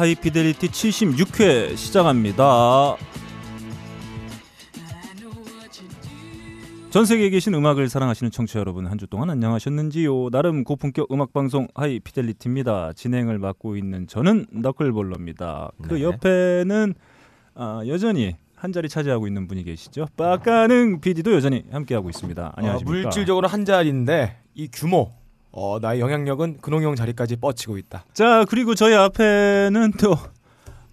하이피델리티 76회 시작합니다. 전 세계에 계신 음악을 사랑하시는 청취자 여러분 한 주 동안 안녕하셨는지요? 나름 고품격 음악 방송 하이 피델리티입니다. 진행을 맡고 있는 저는 너클볼러입니다. 그 네. 옆에는 아, 여전히 한 자리 차지하고 있는 분이 계시죠. 빠까능 PD도 여전히 함께 하고 있습니다. 어, 안녕하십니까? 물질적으로 한 자리인데 이 규모, 어, 나의 영향력은 근홍형 자리까지 뻗치고 있다. 자 그리고 저희 앞에는 또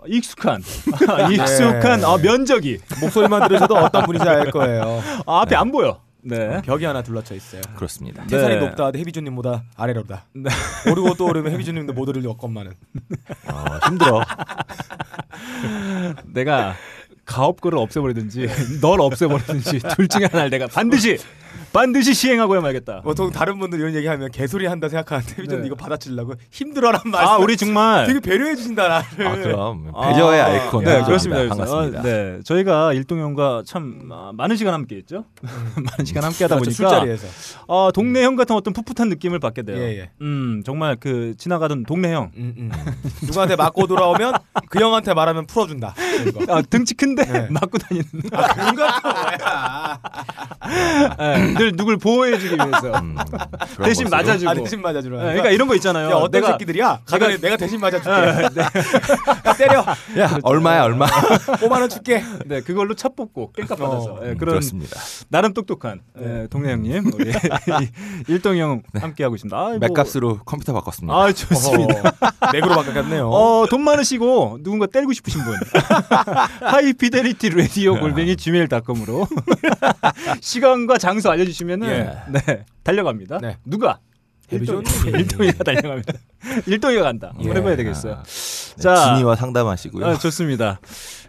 익숙한 익숙한 네. 아, 면적이 목소리만 들으셔도 어떤 분인지 알 거예요. 아, 앞에 안 보여. 네. 벽이 하나 둘러쳐 있어요. 그렇습니다. 네. 태산이 높다, 해비조님보다 아래로다. 네. 오르고 또 오르면 해비조님도 못 오를 것만은. 어, 힘들어. 내가 가업거를 없애버리든지 널 없애버리든지 둘 중에 하나를 내가 반드시 반드시 시행하고야 말겠다. 보통 다른 분들 이런 얘기하면 개소리 한다 생각하는데 해비조님 네. 이거 받아치려고 힘들어란 말씀. 아 우리 정말 되게 배려해 주신다 나를. 아, 그럼 배려의 아, 아이콘. 네, 해주입니다. 그렇습니다. 반갑습니다. 어, 네, 저희가 일동 형과 참 아, 많은 시간 함께했죠. 많은 시간 함께하다 그렇죠, 보니까 술자리에서. 어, 동네 형 같은 어떤 풋풋한 느낌을 받게 돼요. 예, 예. 음 정말 그 지나가던 동네 형. 음, 음. 누구한테 맞고 돌아오면 그 형한테 말하면 풀어준다. 아, 등치 큰데 네. 맞고 다니는 아, 그런 거 뭐야? 예, 늘 누굴 보호해주기 위해서 음, 대신. 맞아주고 아 대신 맞아주라. 예, 그러니까 이런 거 있잖아요. 야, 어떤 내가 새끼들이야? 가다 내가, 대신 맞아줄게. 예, 네, 야, 때려. 야 얼마야 얼마? 5만 원 줄게. 네, 그걸로 차 뽑고 깽값 받아서 어, 예, 음, 그런 그렇습니다. 나름 똑똑한 예, 동네 형님 우리 일동 형 함께 하고 있습니다. 아, 뭐- 맥값으로 컴퓨터 바꿨습니다. 아 좋습니다. 어, 맥으로 바꿨네요. 어, 돈 많으시고 누군가 때리고 싶으신 분 하이피델리티 라디오 골뱅이 gmail.com으로 시간과 장소 알려 주시면은 예. 네 달려갑니다. 네. 누가 해비존? 일동이가 달려갑니다. 일동이가 간다. 한번 예. 해봐야 되겠어요. 아, 네, 자. 진이와 상담하시고요. 아, 좋습니다.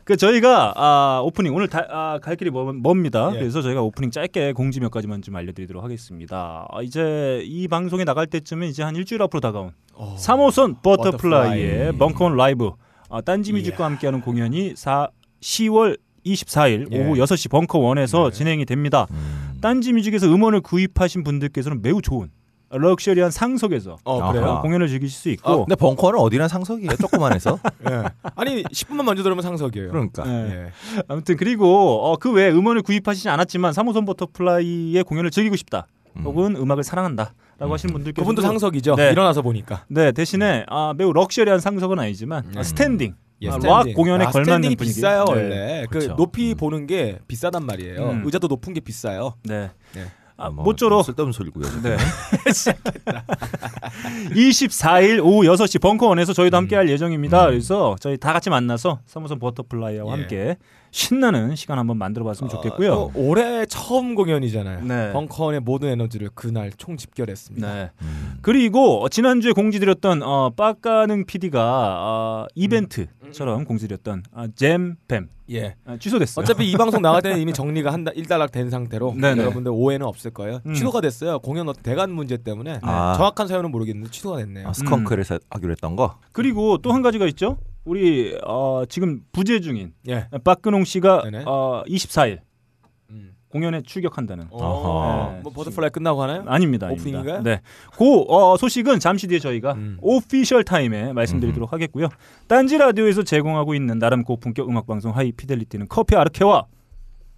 그 저희가 아, 오프닝 오늘 다, 아, 갈 길이 먼, 멉니다. 예. 그래서 저희가 오프닝 짧게 공지 몇 가지만 좀 알려드리도록 하겠습니다. 아, 이제 이 방송에 나갈 때쯤은 이제 한 일주일 앞으로 다가온 어. 3호선 버터플라이의 버터플라이. 벙커원 라이브 아, 딴지 뮤직과 함께하는 공연이 4, 10월 24일 예. 오후 6시 벙커원에서 네. 진행이 됩니다. 음, 딴지 뮤직에서 음원을 구입하신 분들께서는 매우 좋은 럭셔리한 상석에서 어 아하. 그래요? 공연을 즐기실 수 아, 있고 근데 벙커는 어디나 상석이에요. 조그만해서. 예. 아니 10분만 먼저 들으면 상석이에요. 그러니까. 예. 예. 아무튼 그리고 어, 그 외에 음원을 구입하시지 않았지만 3호선 버터플라이의 공연을 즐기고 싶다. 음. 혹은 음악을 사랑한다 라고 음. 하시는 분들께서 그분도 상석이죠. 네. 일어나서 보니까. 네 대신에 아, 매우 럭셔리한 상석은 아니지만 음. 아, 스탠딩 예, 아. 락 공연에 아, 걸맞는 분위기. 비싸요 네. 원래. 그 그렇죠. 높이 보는 게 비싸단 말이에요. 음. 의자도 높은 게 비싸요. 네. 네. 아, 뭐, 모쪼록 쓸데없는 소리고요. 네. 24일 오후 6시 벙커원에서 저희도 음. 함께 할 예정입니다. 그래서 저희 다 같이 만나서 3호선 버터플라이와 예. 함께 신나는 시간 한번 만들어 봤으면 좋겠고요. 어, 또 올해 처음 공연이잖아요. 네. 벙커원의 모든 에너지를 그날 총 집결했습니다. 네. 음. 그리고 지난주에 공지드렸던 어, 빡가능 PD가 어, 이벤트처럼 공지드렸던 아, 잼뱀 예. 아, 취소됐어요. 어차피 이 방송 나갈 때는 이미 정리가 한 달, 일단락 된 상태로 네네. 여러분들 오해는 없을 거예요. 음. 취소가 됐어요. 공연 어떤 대관 문제 때문에 아. 정확한 사연은 모르겠는데 취소가 됐네요. 아, 스컹크에서 하기로 했던 거. 그리고 또 한 가지가 있죠. 우리 어, 지금 부재 중인 예. 박근홍 씨가 네네. 어, 24일 음. 공연에 출격한다는. 어, 네. 뭐 버터플라이 끝나고 하나요? 아닙니다. 오프닝인가요? 아닙니다. 네. 그 어, 소식은 잠시 뒤에 저희가 음. official time에 말씀드리도록 하겠고요. 딴지 라디오에서 제공하고 있는 나름 고품격 음악 방송 하이 피델리티는 커피 아르케와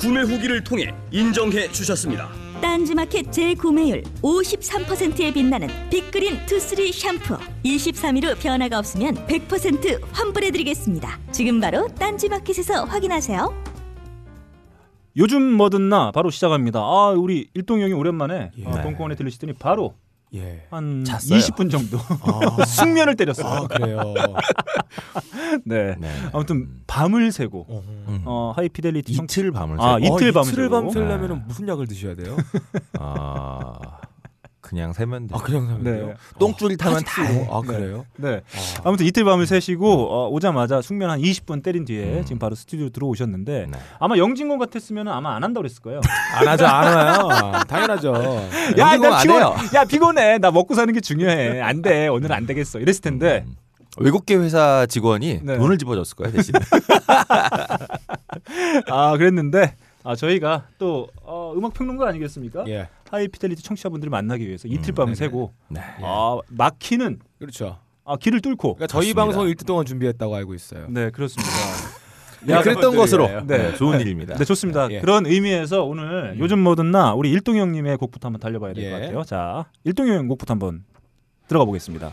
구매 후기를 통해 인정해 주셨습니다. 딴지마켓 재구매율 53%에 빛나는 빅그린 투쓰리 샴푸 23일 후 변화가 없으면 100% 환불해드리겠습니다. 지금 바로 딴지마켓에서 확인하세요. 요즘 뭐든 나 바로 시작합니다. 아 우리 일동 형이 오랜만에 예. 어, 똥공원에 들리시더니 바로 예. 한 잤어요. 20분 정도 아, 숙면을 때렸어요. 아 그래요. 네. 네. 아무튼 밤을 새고 어. 음. 어, 하이피델리티 청- 이틀 밤을 아, 새고. 이틀 어, 밤을 이틀을 새고. 밤 새려면 무슨 약을 드셔야 돼요? 아, 그냥 세면 돼. 아 그냥 네. 돼요? 똥줄 타면 다 해. 아 그래요? 네. 아 무튼 이틀 밤을 새시고 어, 오자마자 숙면 한 20분 때린 뒤에 음. 지금 바로 스튜디오 들어오셨는데 네. 아마 영진공 같았으면 아마 안 한다고 그랬을 거예요. 안 하죠 안 해요. 당연하죠. 야, 나안 피곤. 야 피곤해. 나 먹고 사는 게 중요해. 안 돼. 오늘 안 되겠어. 이랬을 텐데. 음. 외국계 회사 직원이 네. 돈을 집어줬을 거야 대신. 아 그랬는데 아 저희가 또 어, 음악 평론가 아니겠습니까? 예 하이피델리티 청취자분들을 만나기 위해서 이틀 밤을. 새고 네. 아 막히는 그렇죠. 아 길을 뚫고 그러니까 저희 맞습니다. 방송 일주 동안 준비했다고 알고 있어요. 네 그렇습니다. 네, 그랬던 것으로. 네, 네. 좋은 일입니다. 네 좋습니다. 예. 그런 의미에서 오늘 요즘 뭐든 나 우리 일동이 형님의 곡부터 한번 달려봐야 될 것 예. 같아요. 자 일동이 형 곡부터 한번 들어가 보겠습니다.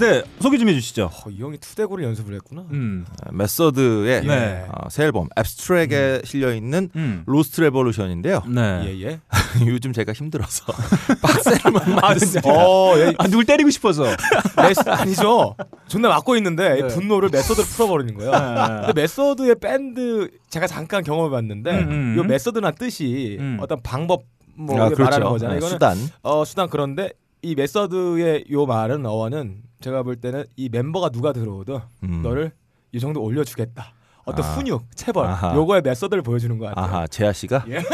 네 소개 좀 해주시죠. 어, 이 형이 투대고를 연습을 했구나. 음, 메서드의 네. 어, 새 앨범 Abstract에 실려 있는 음, Lost Revolution인데요. 네. 예 예. 요즘 제가 힘들어서 빡세만 많이 씁니다. 어, 예. 아 누굴 때리고 싶어서. 메스 아니죠. 존나 맞고 있는데 이 네. 분노를 메서드로 풀어버리는 거예요. 네. 근데 메서드의 밴드 제가 잠깐 경험해봤는데 음, 음. 이 메서드란 뜻이 음. 어떤 방법 뭐 아, 이렇게 말하는 거잖아요. 네, 이거는 수단. 어 수단 그런데 이 메서드의 요 말은 어원은 제가 볼 때는 이 멤버가 누가 들어오든 음. 너를 이 정도 올려주겠다. 어떤 아. 훈육, 체벌, 아하. 요거의 메서드를 보여주는 것 같아요. 아하, 재하 씨가? 예. 네,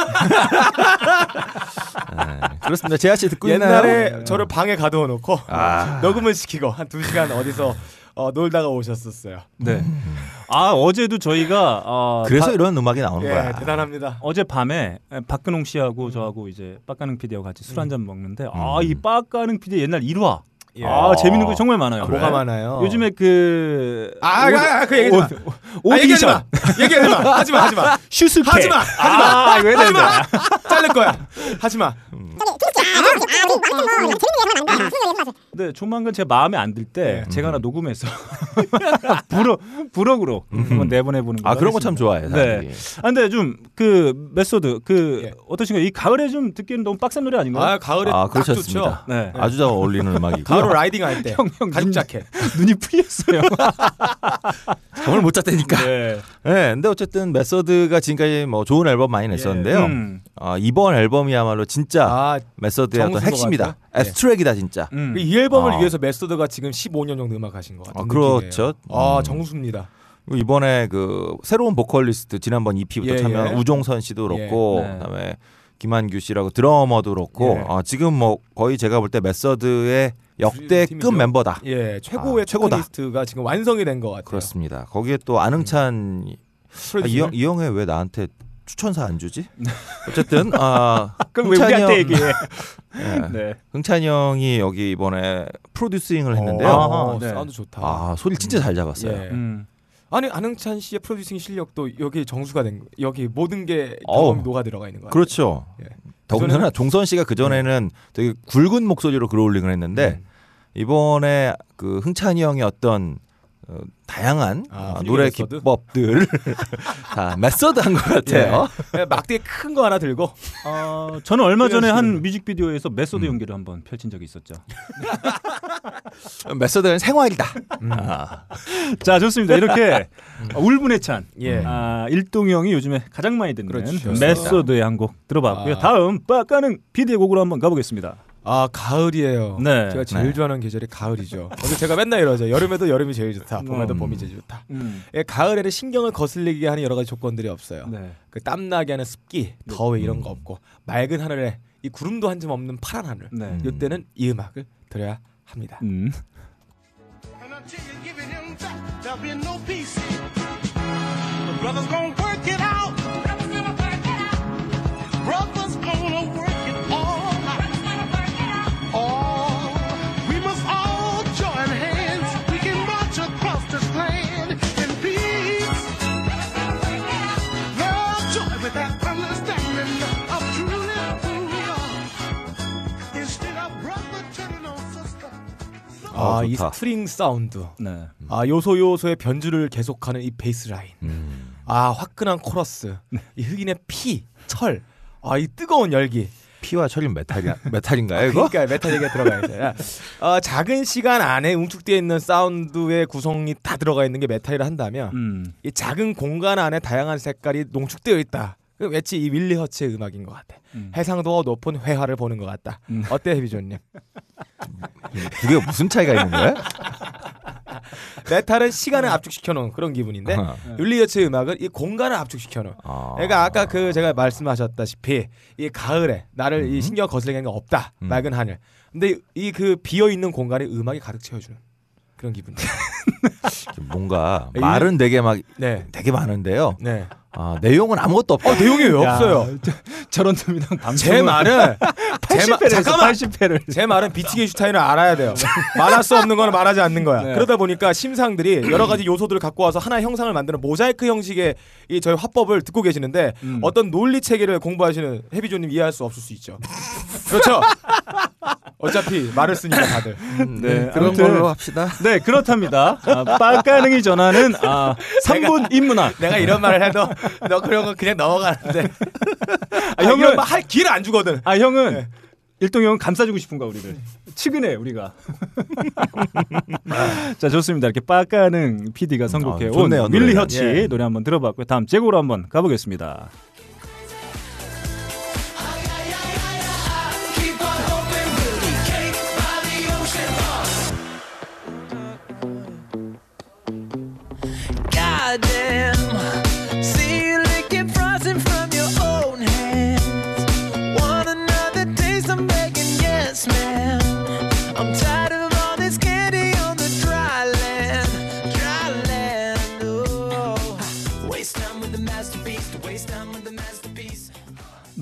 그렇습니다. 재하 씨 듣고 옛날에 있나요? 저를 방에 가두어 놓고 아. 녹음을 시키고 한두 시간 어디서 어, 놀다가 오셨었어요. 네. 아 어제도 저희가 어, 그래서 바- 이런 음악이 나오는 예, 거야. 대단합니다. 어제 밤에 박근홍 씨하고 저하고 이제 빡가능 PD하고 같이 술 한 잔 먹는데 아 음. 이 빡가능 PD 옛날 1화 예. 아 재밌는 거 정말 많아요. 아, 뭐가 많아요? 요즘에 그 아, 아, 아, 그 얘기 하지 마. 오, 아, 얘기하지 오디션 마. 얘기하지 마. 하지 마. 하지 마. 슈스케 하지 마. 하지 마. 아, 하지 된다. 마. 자를 거야. 하지 마. 근데 조만간 제 마음에 안 들때 네. 제가 하나 녹음해서 부럭 부럭으로 한번 내보내 보는 거. 아 그런 거 참 좋아해. 사람들이. 아 근데 좀 그 메소드 그 예. 어떠신가요? 이 가을에 좀 듣기에는 너무 빡센 노래 아닌가요? 아, 가을에 아 딱. 좋죠. 네. 아주 잘 어울리는 음악이고. 가을 로 riding 할 때. 형, 형, 가죽 눈- 자켓. 눈이 풀렸어요. 잠을 못 잤다니까. 네. 네, 근데 어쨌든 메서드가 지금까지 뭐 좋은 앨범 많이 냈었는데요. 음. 아, 이번 앨범이야말로 진짜 아, 메서드의 어떤 핵심이다. 같아요. 네. 진짜. 음. 이 앨범을 아. 위해서 메소드가 지금 15년 정도 음악 하신 것 같아요. 아, 그렇죠. 아, 음. 정수입니다. 그리고 이번에 그 새로운 보컬리스트 지난번 EP부터 예, 참여한 예. 우종선 씨도 예. 그렇고 네. 그다음에 김한규 씨라고 드러머도 그렇고 예. 아, 지금 뭐 거의 제가 볼 때 메서드의 역대급. 멤버다. 예, 최고의 아, 최고다. 최고다. 가 지금 완성이 된 것 같아요. 그렇습니다. 거기에 또 안흥찬 아, 프로듀서. 이, 형, 이 형이 왜 나한테 추천사 안 주지? 어쨌든 아 그럼 왜 우리한테 형- 얘기해? 예. 네. 흥찬이 형이 여기 이번에 producing을 했는데요. 어, 아하, 네. 사운드 좋다. 아 소리 진짜 잘 잡았어요. 예. 음. 아니 안흥찬 씨의 producing 실력도 여기 정수가 된 거. 여기 모든 게. 경험이 녹아 들어가 있는 거예요. 그렇죠. 예. 더군다나 종선 씨가 그 전에는 되게 굵은 목소리로 growling을 했는데 이번에 그 흥찬이 형의 어떤 어, 다양한 아, 어, 노래 메서드? 기법들 다 메서드 한 것 같아요. 예, 막대기 큰거 하나 들고 어, 저는 얼마 전에 한. 뮤직비디오에서 메소드 음. 연기를 한번 펼친 적이 있었죠. 메서드는 생활이다. 음. 아, 자 좋습니다. 이렇게 울분에 찬 예. 아, 일동이 형이 요즘에 가장 많이 듣는 그렇죠. 메소드의 한 곡 들어봤고요. 아. 다음 빡가능 PD의 곡으로 한번 가보겠습니다. 아 가을이에요. 네. 제가 제일 네. 좋아하는 계절이 가을이죠. 근데 제가 맨날 이러죠. 여름에도 여름이 제일 좋다. 봄에도 음. 봄이 제일 좋다. 음. 예, 가을에는 신경을 거슬리게 하는 여러 가지 조건들이 없어요. 네. 그 땀나게 하는 습기, 더위 이런 거 없고 맑은 하늘에 이 구름도 한 점 없는 파란 하늘. 네. 이때는 이 음악을 들어야 합니다. 음. Brothers gonna work it out. Brothers gonna work it out. Brothers 아, 아, 이. string 사운드. 네. 아, 요소 요소의 변주를 계속하는 이 베이스 라인. 음. 아, 화끈한 코러스. 이 흑인의 피, 철. 아, 이 뜨거운 열기. 피와 철인 메탈이 메탈인가요 이거? 그러니까 메탈 얘기가 들어가 있어요. 어, 작은 시간 안에 응축되어 있는 사운드의 구성이 다 들어가 있는 게 메탈이라 한다면 음. 이 작은 공간 안에 다양한 색깔이 농축되어 있다. 그 마치 이 윌리 허츠의 음악인 것 같아. 음. 해상도가 높은 회화를 보는 것 같다. 음. 어때 헤비조님? 그게 무슨 차이가 있는 거야? 메탈은 시간을 압축시켜 놓은 그런 기분인데. 윌리 허츠의 음악은 이 공간을 압축시켜 놓은. 아. 그러니까 아까 그 제가 말씀하셨다시피 이 가을에 나를 음. 이 신경 거슬리는 게 없다. 음. 맑은 하늘. 근데 이 그 비어 있는 공간에 음악이 가득 채워주는 그런 기분. 뭔가 이- 말은 되게 막 네. 되게 많은데요. 네. 아, 내용은 아무것도 없다. 어 내용이 왜 야, 없어요? 저 런 놈이랑 방송 제 말은 제 마- 80회를 했어. 잠깐만 80회를. 제 말은 비트게슈타인을 알아야 돼요. 말할 수 없는 건 말하지 않는 거야. 네. 그러다 보니까 심상들이 여러 가지 요소들을 갖고 와서 하나의 형상을 만드는 모자이크 형식의 이 저희 화법을 듣고 계시는데 음. 어떤 논리 체계를 공부하시는 해비조님 이해할 수 없을 수 있죠. 그렇죠. 어차피 말을 쓰니까 다들. 네, 그런 아무튼 걸로 합시다. 네, 그렇답니다. 아, 빡가능이 전하는 아, 3분 인문학. 내가 이런 말을 해도 너 그런 거 그냥 넘어가는데. 아, 형은- 이런 말할 기회를 안 주거든. 아, 형은 네. 일동 형은 감싸주고 싶은가 우리를. 치근해 우리가. 자 좋습니다. 이렇게 빡가능 PD가 선곡해 아, 온 윌리 노래가. 허치 예. 노래 한번 들어봤고요. 다음 제곡으로 한번 가보겠습니다. Goddamn.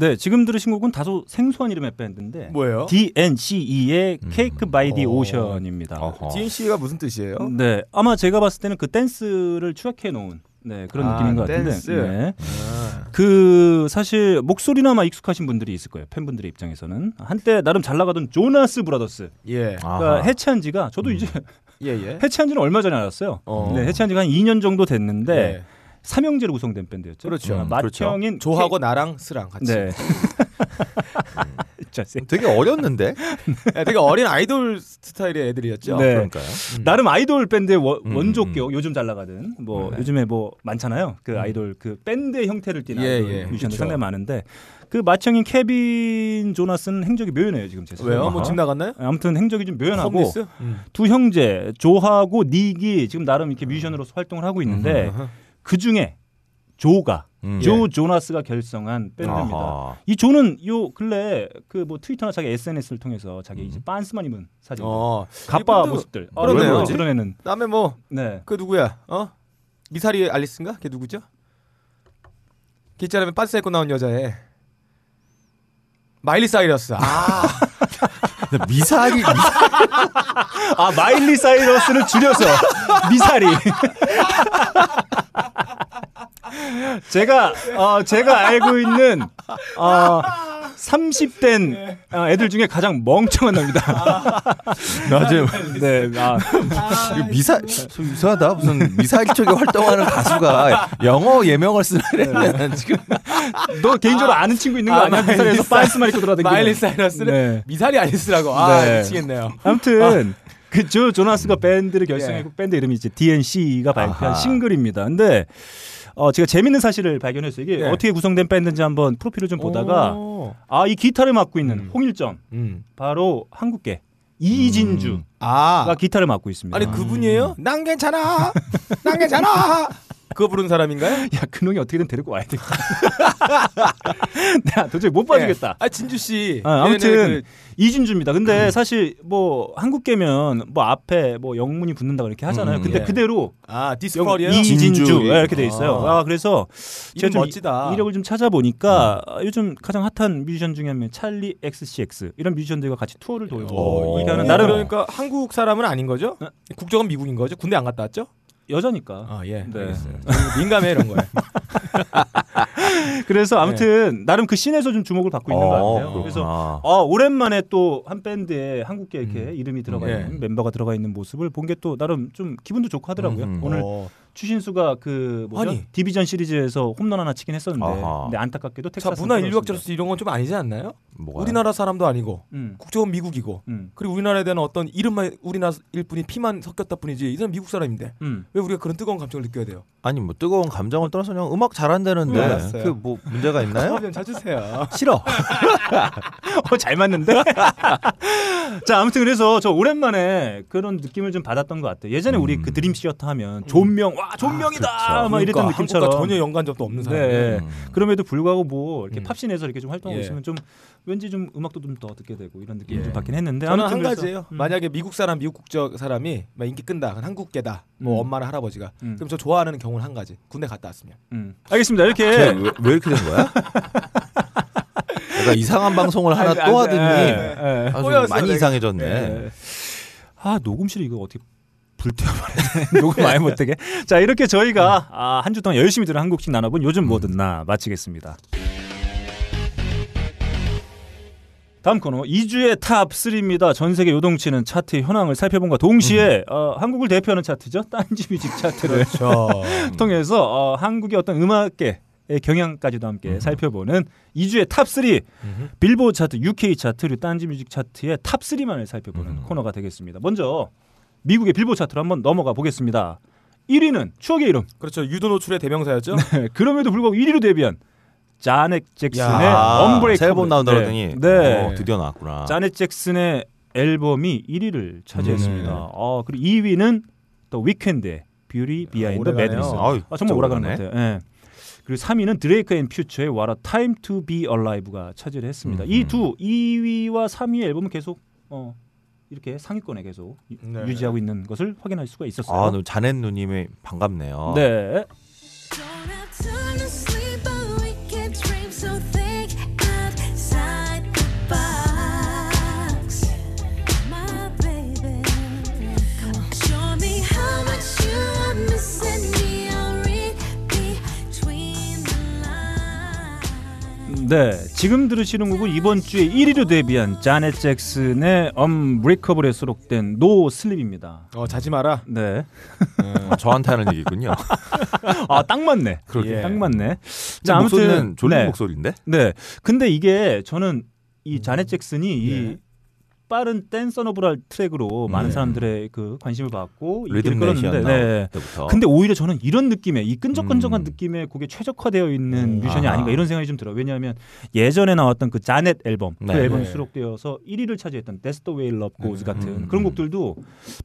네, 지금 들으신 곡은 다소 생소한 이름의 밴드인데 뭐예요? DNCE의 Cake by the 어. Ocean입니다. 어허. DNC가 무슨 뜻이에요? 네, 아마 제가 봤을 때는 그 댄스를 추억해 놓은 네, 그런 아, 느낌인 것 같은데. 댄스. 네. 아. 그 사실 목소리나 아마 익숙하신 분들이 있을 거예요. 팬분들의 입장에서는 한때 나름 잘 나가던 조나스 브라더스. 예. 그러니까 해체한 지가 저도 이제 예, 예. 해체한 지는 얼마 전에 알았어요. 어. 네, 해체한 지가 한 2년 정도 됐는데 네. 삼형제로 구성된 밴드였죠. 그렇죠. 어, 그렇죠. 맏형인 조하고 나랑 스랑 같이. 네. 자, 세- 되게 어렸는데. 네, 되게 어린 아이돌 스타일의 애들이었죠. 네. 그러니까요. 나름 아이돌 밴드의 원, 음, 원조격 요즘 잘 나가든 뭐 네. 요즘에 뭐 많잖아요 그 아이돌 그 밴드 형태를 띠는 예, 아이돌 예. 뮤지션들. 상당히 많은데 그 맏형인 케빈 조나스는 행적이 묘연해요 지금 제 왜요? 생각에. 뭐집 나갔나요? 아무튼 행적이 좀 묘연하고? 음. 두 형제 조하고 닉이 지금 나름 이렇게 뮤지션으로서 활동을 하고 있는데. 그 중에 조가 음. 조 조나스가 결성한 밴드입니다. 아하. 이 조는 요 근래 그 뭐 트위터나 자기 SNS를 통해서 자기 음. 이제 빤스만 입은 사진, 어. 가빠 이분도 모습들 아, 그러네요. 드러내는 그다음에 뭐그 네. 누구야? 어? 미사리 알리스인가? 걔 누구죠? 걔 있잖아요. 빤스 입고 나온 여자애. 마일리 사이러스. 아, 근데 미사리 아 마일리 사이러스를 줄여서 미사리. 제가 어 제가 알고 있는 어 30된 어, 애들 중에 가장 멍청한 놈이다. 맞아요. 네. 아, 이거 미사 좀 이상하다. 무슨 미사일 쪽에 활동하는 가수가 영어 예명을 쓰려면 지금 너 개인적으로 아 는 친구 있는 거 아, 미사리에서 사이- 빤스만 입고 돌아다니는. 마일리 사이러스는 네. 미사리 알리스라고. 아, 네. 미치겠네요. 아무튼 그 조 조나스가 밴드를 결성했고 예. 밴드 이름이 이제 DNCE가 발표한 아하. 싱글입니다. 근데 어 제가 재밌는 사실을 발견했어요. 이게 네. 어떻게 구성된 밴드인지 한번 프로필을 좀 보다가 오. 아이 기타를 맡고 있는 음. 홍일점 음. 바로 한국계 이진주가 아. 기타를 맡고 있습니다. 아니 그분이에요? 난 괜찮아. 난 괜찮아. 그거 부르는 사람인가요? 야 그놈이 어떻게든 데리고 와야 돼. 내가 도저히 못 봐주겠다. 네. 아 진주 씨. 아, 아무튼 그- 이진주입니다. 근데 사실 뭐 한국계면 뭐 앞에 뭐 영문이 붙는다 이렇게 하잖아요. 음, 근데 예. 그대로 아 영- 디스커리요. 이진주 진주. 이렇게 돼 있어요. 아. 아, 그래서 제가 좀 멋지다. 이- 이력을 좀 찾아보니까 아, 요즘 가장 핫한 뮤지션 중에 한 명, 찰리 XCX 이런 뮤지션들과 같이 투어를 돌고 오, 이렇게 하는 이 나름 그러니까 한국 사람은 아닌 거죠? 네. 국적은 미국인 거죠? 군대 안 갔다 왔죠? 여자니까. 아 예. 네. 알겠어요. 민감해 이런 거에. 그래서 아무튼 나름 그 씬에서 좀 주목을 받고 있는 것 어, 같아요. 그렇구나. 그래서 어, 오랜만에 또 한 밴드에 한국계 이렇게 이름이 들어가 예. 있는 멤버가 들어가 있는 모습을 본 게 또 나름 좀 기분도 좋고 하더라고요. 음. 오늘 어. 추신수가 그 뭐죠? 아니. 디비전 시리즈에서 홈런 하나 치긴 했었는데 아하. 근데 안타깝게도 자 텍사스 문화 인류학자로서 이런 건 좀 아니지 않나요? 뭐가요? 우리나라 사람도 아니고 음. 국적은 미국이고 음. 그리고 우리나라에 대한 어떤 이름만 우리나라일 뿐이 피만 섞였다 뿐이지 이 사람 미국 사람인데 음. 왜 우리가 그런 뜨거운 감정을 느껴야 돼요? 아니 뭐 뜨거운 감정을 떠나서 그냥 음악 잘한다는데 음, 알았어요. 그뭐 문제가 있나요? 좀 자주세요. 싫어. 어, 잘 맞는데? 자, 아무튼 그래서 저 오랜만에 그런 느낌을 좀 받았던 것 같아요. 예전에 우리 음. 그 드림 시어터 하면 존명, 와, 존명이다! 그렇죠. 막 이랬던 그러니까 느낌처럼. 전혀 연관점도 없는 사람. 네. 음. 그럼에도 불구하고 뭐 이렇게 음. 팝신에서 이렇게 좀 활동하고 예. 있으면 좀 왠지 좀 음악도 좀 더 듣게 되고 이런 느낌을 예. 좀 받긴 했는데 저는 한 가지예요. 음. 만약에 미국 사람, 미국 국적 사람이 막 인기 끈다, 한국계다, 뭐 음. 엄마나 할아버지가. 음. 그럼 저 좋아하는 경우는 한 가지. 군대 갔다 왔으면. 음. 알겠습니다. 이렇게 왜, 왜, 왜 이렇게 된 거야? 내가 이상한 방송을 하나 아, 또 아, 하더니 예, 예. 아주 꼬였어, 많이. 이상해졌네. 예. 아 녹음실 이거 어떻게 불태워버리네 녹음 아예 못되게 자 이렇게 저희가 아, 한 주 동안 열심히 들은 소식 나눠본 요즘 뭐 듣나 마치겠습니다 다음 코너 이 주의 탑 3입니다. 전 세계 요동치는 차트의 현황을 살펴본과 동시에 어, 한국을 대표하는 차트죠. 딴지 뮤직 차트를 그렇죠. 통해서 어, 한국의 어떤 음악계 의 경향까지도 함께 살펴보는 이 주의 탑 3. 빌보드 차트, UK 차트, 그리고 딴지 뮤직 차트의 탑 3만을 살펴보는 음. 코너가 되겠습니다. 먼저 미국의 빌보드 차트로 한번 넘어가 보겠습니다. 1위는 추억의 이름. 그렇죠. 유도 노출의 대명사였죠. 그럼에도 불구하고 1위로 데뷔한 자넷 잭슨의 야, Unbreakable. 새 앨범 나온다 그러더니 네. 어, 드디어 나왔구나. 자넷 잭슨의 앨범이 1위를 차지했습니다. 네. 어, 그리고 2위는 또 위켄드의 Beauty Behind. Madness. 아, 정말 오래가는 것. 같아요. 예. 그리고 3위는 드레이크 and 퓨처의 What a Time to Be Alive가 차지를 했습니다. 음. 이두 2위와 3위의 앨범은 계속 어, 이렇게 상위권에 계속 유- 네. 유지하고 있는 것을 확인할 수가 있었어요. 아, 너 자넷 누님이 반갑네요. 네. 네, 지금 들으시는 곡은 이번 주에 1위로 데뷔한 자넷 잭슨의 Unbreakable에 수록된 No Sleep입니다. 어, 자지 마라. 네. 아, 저한테 하는 얘기군요. 아, 딱 맞네. 그러게. 딱 맞네. 자, 목소리는 졸린 목소리인데? 네. 근데 이게 저는 이 자넷 잭슨이 이 네. 빠른 danceable한 트랙으로 많은 네. 사람들의 그 관심을 받고 리듬 끌었는데 네. 때부터. 근데 오히려 저는 이런 느낌의 이 끈적끈적한 음. 느낌의 곡에 최적화되어 있는 음. 뮤지션이 아하. 아닌가 이런 생각이 좀 들어요. 왜냐하면 예전에 나왔던 그 자넷 앨범 그 네. 앨범이 네. 수록되어서 1위를 차지했던 That's the way love goes 음. 같은 음. 그런 곡들도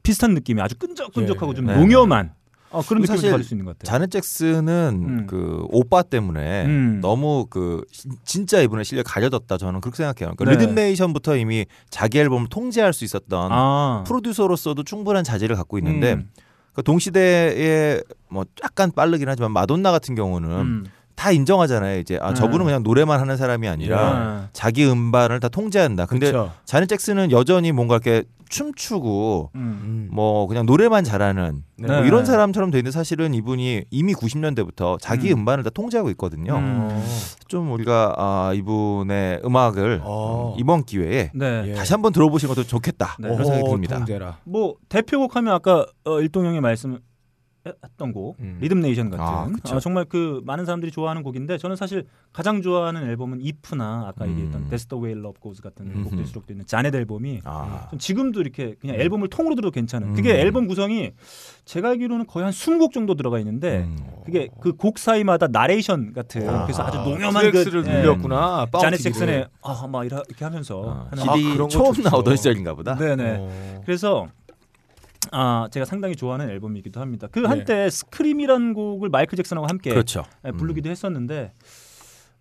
비슷한 느낌이 아주 끈적끈적하고 예. 좀 네. 농염한 어, 그런 사실 받을 수 있는 것 같아요. 자넷 잭슨은 음. 그 오빠 때문에 음. 너무 그 시- 진짜 이분의 실력 가려졌다 저는 그렇게 생각해요. 그러니까 네. 리듬네이션부터 이미 자기 앨범을 통제할 수 있었던 아. 프로듀서로서도 충분한 자질을 갖고 있는데 음. 그 동시대에 뭐 약간 빠르긴 하지만 마돈나 같은 경우는 음. 다 인정하잖아요. 이제 아 네. 저분은 그냥 노래만 하는 사람이 아니라 아. 자기 음반을 다 통제한다. 근데. 자넷 잭슨은 여전히 뭔가 이렇게 춤추고 음. 음. 뭐 그냥 노래만 잘하는 네. 뭐 이런 사람처럼 돼 있는데 사실은 이분이 이미 90년대부터 자기 음. 음. 반을다 통제하고 있거든요. 음. 좀 우리가 아, 이분의 음악을 어. 이번 기회에 네. 예. 다시 한번 들어보시는 것도 좋겠다. 네. 그런 생각이 듭니다. 통제라. 뭐 대표곡 하면 아까 어, 일동 형이 말씀 했던 곡 음. 리듬 네이션 같은 아. 어, 정말 그 많은 사람들이 좋아하는 곡인데 저는 사실 가장 좋아하는 앨범은 이프나 아까 음. 얘기했던 the way love goes 같은 음흠. 곡들이 수록되어 있는 자넷 앨범이 아, 전 지금도 이렇게 그냥 앨범을 통으로 들어도 괜찮은 그게 음. 앨범 구성이 제가 알기로는 거의 한 20곡 정도 들어가 있는데 음. 그게 그 곡 사이마다 나레이션 같은 아. 그래서 아주 농염한 그, 늘렸구나. 예, 자넷. 잭슨의 아막 이렇게 하면서 아, 하는 아, 그런 거 처음. 나오던 시절인가 보다. 네네 어. 그래서 아 제가 상당히 좋아하는 앨범이기도 합니다. 그 네. 한때 Scream이라는 곡을 마이클 잭슨하고 함께 그렇죠. 예, 부르기도 했었는데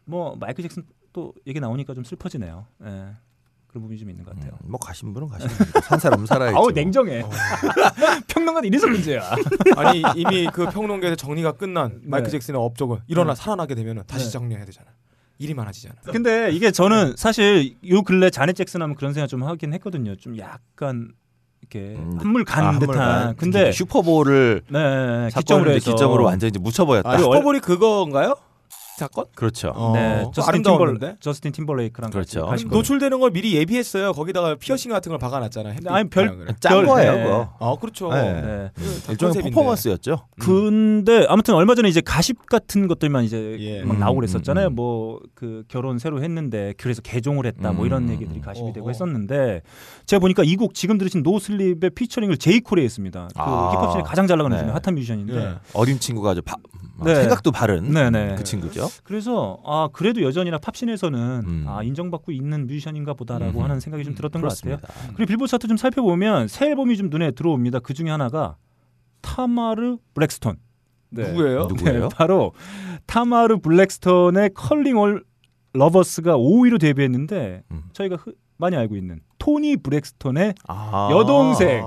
뭐 마이클 잭슨 또 얘기 나오니까 좀 슬퍼지네요. 예. 그런 부분이 좀 있는 것 같아요. 음, 뭐 가신 분은 가신 분이고 산 사람은 살아야죠. 아우 냉정해. 평론가 이래서 문제야. 아니 이미 그 평론계에서 정리가 끝난 마이클 네. 잭슨의 업적을 일어나 네. 살아나게 되면 다시 네. 정리해야 되잖아. 일이 많아지잖아. 근데 이게 저는 사실 요 근래 자넷 잭슨 하면 그런 생각 좀 하긴 했거든요. 좀 약간 이렇게 음, 한물 간 아, 듯한. 한물간. 근데 슈퍼볼을 네, 사건을 기점으로 이제 해서 기점으로 완전 이제 묻혀버렸다. 아, 슈퍼볼이 그건가요? 사건? 그렇죠. 어, 네, 그거 저스틴 팀벌? 저스틴 팀벌레이크랑 그렇죠. 노출되는 걸 미리 예비했어요. 거기다가 피어싱 같은 걸 박아놨잖아요. 아니, 별- 방향을. 짠 별- 거예요, 네. 그거. 어 그렇죠. 네. 네. 그다 일종의. 퍼포먼스였죠. 근데 아무튼 얼마 전에 이제 가십 같은 것들만 이제 예. 막 음, 나오고 음, 그랬었잖아요. 음. 뭐그 결혼 새로 했는데 그래서 개종을 했다 뭐 음, 이런 음, 얘기들이 음. 가십이 되고 어허. 했었는데 제가 보니까 이 곡 지금 들으신 No Sleep의 featuring을 제이콜이 했습니다. 그 아. 힙합 씬에 가장 잘 나가는 네. 핫한 뮤지션인데 예. 어린 친구가 아주 바, 네. 생각도 바른 네네. 그 친구죠. 그래서 아 그래도 여전히나 팝씬에서는 음. 아 인정받고 있는 뮤지션인가 보다라고 음. 하는 생각이 좀 들었던 것 같아요. 그렇습니다. 그리고 빌보드 차트 좀 살펴보면 새 앨범이 좀 눈에 들어옵니다. 그 중에 하나가 타마르 브랙스톤. 네. 누구예요? 누구예요? 네, 바로 타마르 브랙스톤의 Calling All Lovers가 5위로 데뷔했는데 음. 저희가 흔- 많이 알고 있는 토니 브랙스톤의 아. 여동생.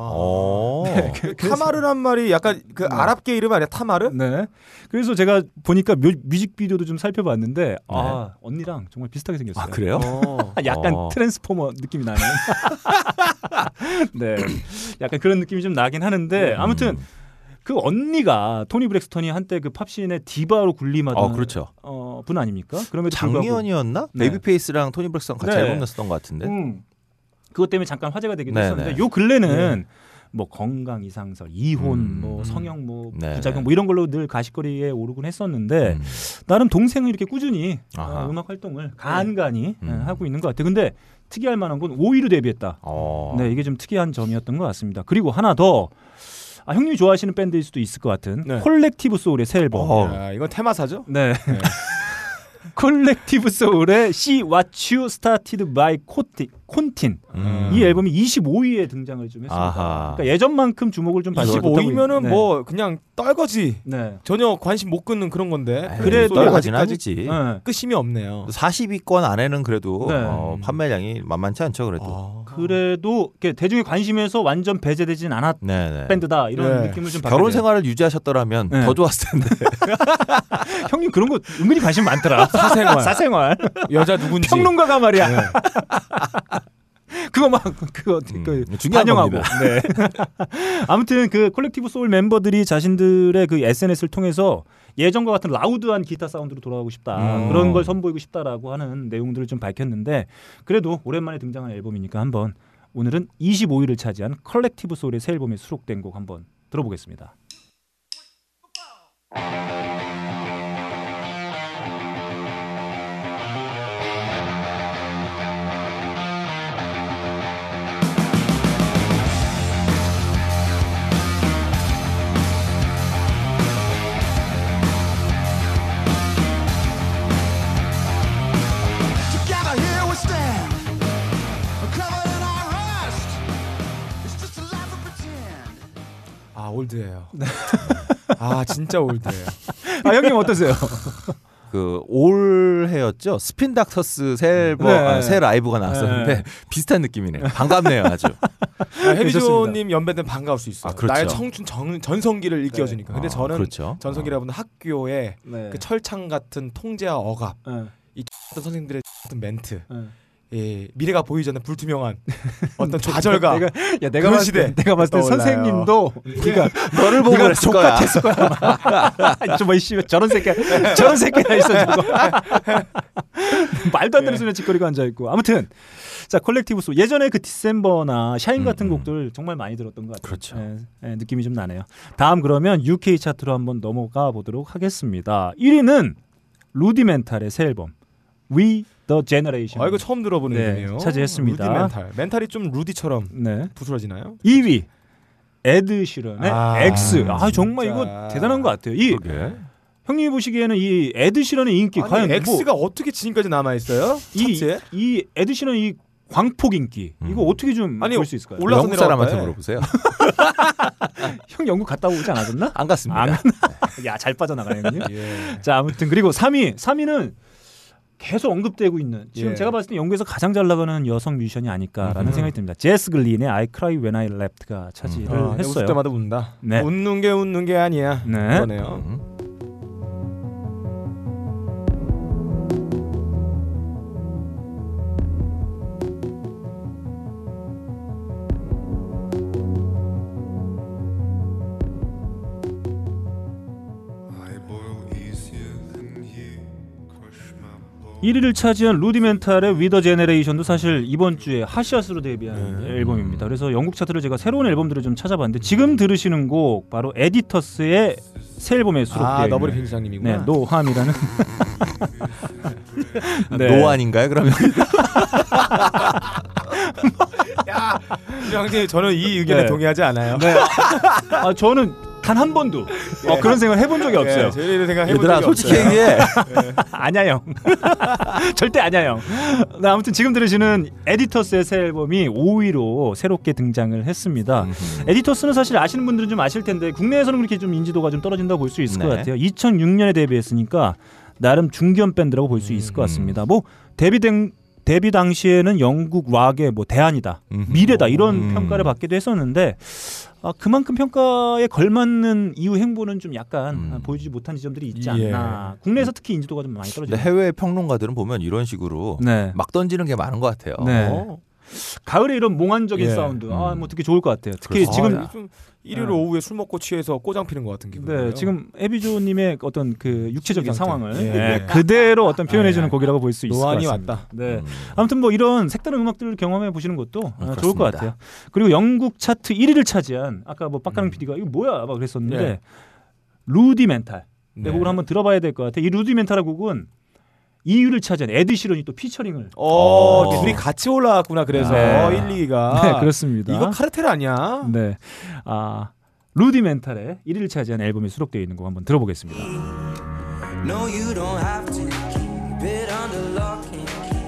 어. 그- 타마르란 말이 약간 그 아랍계 이름 아니야? 타마르? 네. 그래서 제가 보니까 뮤, 뮤직비디오도 좀 살펴봤는데 아 언니랑 정말 비슷하게 생겼어요. 아 그래요? 어. 약간 어. 트랜스포머 느낌이 나는. 네. 약간 그런 느낌이 좀 나긴 하는데 아무튼 음. 그 언니가 토니 브렉스턴이 한때 그 팝씬의 디바로 군림하던 어 그렇죠. 어, 분 아닙니까? 불구하고 작년이었나? 네. 베이비 페이스랑 토니 브렉스랑 같이 네. 앨범 냈었던 것 같은데. 음, 그것 때문에 잠깐 화제가 되기도 네, 했었는데 네. 요 근래는 뭐 건강 이상설, 이혼, 음, 뭐 음. 성형, 뭐 네, 부작용 네. 뭐 이런 걸로 늘 가시거리에 오르곤 했었는데 음. 나름 동생은 이렇게 꾸준히 아하. 어, 음악 활동을 간간히 음. 예, 하고 있는 것 같아요. 근데 특이할 만한 건 5위로 데뷔했다. 어. 네, 이게 좀 특이한 점이었던 것 같습니다. 그리고 하나 더 아, 형님이 좋아하시는 밴드일 수도 있을 것 같은 네. 콜렉티브 소울의 새 앨범. 어. 야, 이건 테마사죠? 네. 콜렉티브 소울의 See What You Started by 콘틴, 콘틴. 음. 이 앨범이 25위에 등장을 좀 했습니다. 아하. 그러니까 예전만큼 주목을 좀 받지 못하고 25이면은 있- 네. 뭐 그냥 떨거지. 네. 전혀 관심 못 끊는 그런 건데. 에이, 그래도 떨어지는 아직까지. 네. 끝임이 없네요. 40위권 안에는 그래도 네. 어, 판매량이 만만치 않죠, 그래도. 아. 그래도 이렇게 대중의 관심에서 완전 배제되진 않았 네네. 밴드다 이런 네. 느낌을 좀 결혼 받게 돼요. 생활을 유지하셨더라면 네. 더 좋았을 텐데. 형님 그런 거 은근히 관심 많더라. 사생활. 사생활. 여자 누군지. 평론가가 말이야. 네. 그거 막 그거 음, 그 반영하고. 겁니다. 네. 아무튼 그 콜렉티브 소울 멤버들이 자신들의 그 SNS를 통해서 예전과 같은 loud한 기타 사운드로 돌아가고 싶다. 음. 그런 걸 선보이고 싶다라고 하는 내용들을 좀 밝혔는데 그래도 오랜만에 등장한 앨범이니까 한번 오늘은 25위를 차지한 컬렉티브 소울의 새 앨범에 수록된 곡 한번 들어보겠습니다. old예요. 아 진짜 old예요. 아 형님 어떠세요? 그 올해였죠. 스핀 닥터스 새 앨범, 네. 아, 새 라이브가 나왔었는데 네. 비슷한 느낌이네요. 반갑네요, 아주. 아, 헤비조님 연배는 반가울 수 있어요. 아, 그렇죠. 나의 청춘 정, 전성기를 일깨워주니까. 근데 아, 저는 그렇죠. 전성기라고는 학교에 네. 그 철창 같은 통제와 억압, 네. 이 어떤 선생님들의 같은 멘트, 네. 예, 미래가 보이지 않는 불투명한 어떤 좌절감. 내가 야 내가 그런 봤을 시대 때 내가 봤을 때 떠올라요. 선생님도 네가 너를 보고 그랬을 거야. 좆같았을 거야. 좀뭐 씨 저런 새끼 저런 새끼가 있어 저거. 말도 안 되는 소리 짓거리고 앉아 있고. 아무튼 자 콜렉티브 소 예전에 그 December나 Shine 같은 음, 음. 곡들 정말 많이 들었던 것 같아요. 그렇죠. 예, 예, 느낌이 좀 나네요. 다음 그러면 UK 차트로 한번 넘어가 보도록 하겠습니다. 1위는 루디멘탈의 새 앨범 We the Generation. 아 이거 처음 들어보는 네, 이름이에요. 차지했습니다. 루디 멘탈. 멘탈이 좀 루디처럼 네. 부스러지나요? 2위 에드 시런의 아, X. 아 정말 진짜. 이거 대단한 것 같아요. 이 그러게. 형님이 보시기에는 이 에드 시런의 인기 아니, 과연 X가 뭐, 어떻게 지금까지 남아 있어요? 이? 이 에드 시런 이 광폭 인기 음. 이거 어떻게 좀 볼 수 있을까요? 올라서 영국 사람한테? 물어보세요. 형 영국 갔다 오지 않았었나? 안 갔습니다. 안 야잘 빠져나가네 형님. 예. 자 아무튼 그리고 3위 3위는 계속 언급되고 있는 지금 예. 제가 봤을 때 영국에서 가장 잘 나가는 여성 뮤지션이 아닐까라는 음. 생각이 듭니다. 제스 글린의 I Cry When I Left가 차지를 아, 웃을 했어요. 때마다 운다. 네. 웃는 게 웃는 게 아니야. 네. 그러네요. 음. 1위를 차지한 Rudimental의 We the Generation도 사실 이번 주에 핫샷으로 데뷔한 네. 앨범입니다. 그래서 영국 차트를 제가 새로운 앨범들을 좀 찾아봤는데 지금 들으시는 곡 바로 Editors의 새 앨범에 수록되어 아 있는 너버리 빙장님이구나. 네, No Harm이라는 네. No 아닌가요? 그러면 형님 저는 이 의견에 네. 동의하지 않아요. 네. 아 저는 단 한 번도 어, 그런 생각 해본 적이 없어요. 네, 저희는 생각 해본 얘들아 적이 솔직히 없어요. 얘기해. 아니야 형. 절대 아니야 형. 네, 아무튼 지금 들으시는 에디터스의 새 앨범이 5위로 새롭게 등장을 했습니다. 에디터스는 사실 아시는 분들은 좀 아실 텐데 국내에서는 그렇게 좀 인지도가 좀 떨어진다고 볼 수 있을 것 네. 같아요. 2006년에 데뷔했으니까 나름 중견 밴드라고 볼 수 있을 것 같습니다. 뭐 데뷔 된 데뷔 당시에는 영국 락의 뭐 대안이다. 미래다 이런 음. 평가를 받기도 했었는데 아, 그만큼 평가에 걸맞는 이후 행보는 좀 약간 음. 아, 보여주지 못한 지점들이 있지 예. 않나. 국내에서 특히 인지도가 좀 많이 떨어지죠. 해외 평론가들은 보면 이런 식으로 네. 막 던지는 게 많은 것 같아요. 네. 어. 가을에 이런 몽환적인 예. 사운드, 음. 아, 뭐 듣기 좋을 것 같아요. 특히 그렇습니다. 지금 아, 일요일 네. 오후에 술 먹고 취해서 꼬장 피는 것 같은 기분이에요. 네, 지금 에비조님의 어떤 그 육체적인. 상황을 예. 예, 그대로 어떤 표현해주는 아, 예. 곡이라고 볼 수 있을 것 같습니다. 왔다. 네. 음. 아무튼 뭐 이런 색다른 음악들을 경험해 보시는 것도 아, 좋을 것. 같아요. 그리고 영국 차트 1위를 차지한 아까 뭐 빡가능 PD가 이거 뭐야 막 그랬었는데 네. Rudimental 네. 네. 곡을 한번 들어봐야 될 것 같아요. 이 Rudimental 곡은 2위를 차지한 에드 시런이 또 피처링을 어, 어. 둘이 같이 올라왔구나. 그래서 네. 1, 2위가 네, 그렇습니다. 이거 카르텔 아니야? 네. 아, Rudimental의 1위를 차지한 앨범에 수록되어 있는 곡 한번 들어보겠습니다. No, you don't have to keep it under lock and key.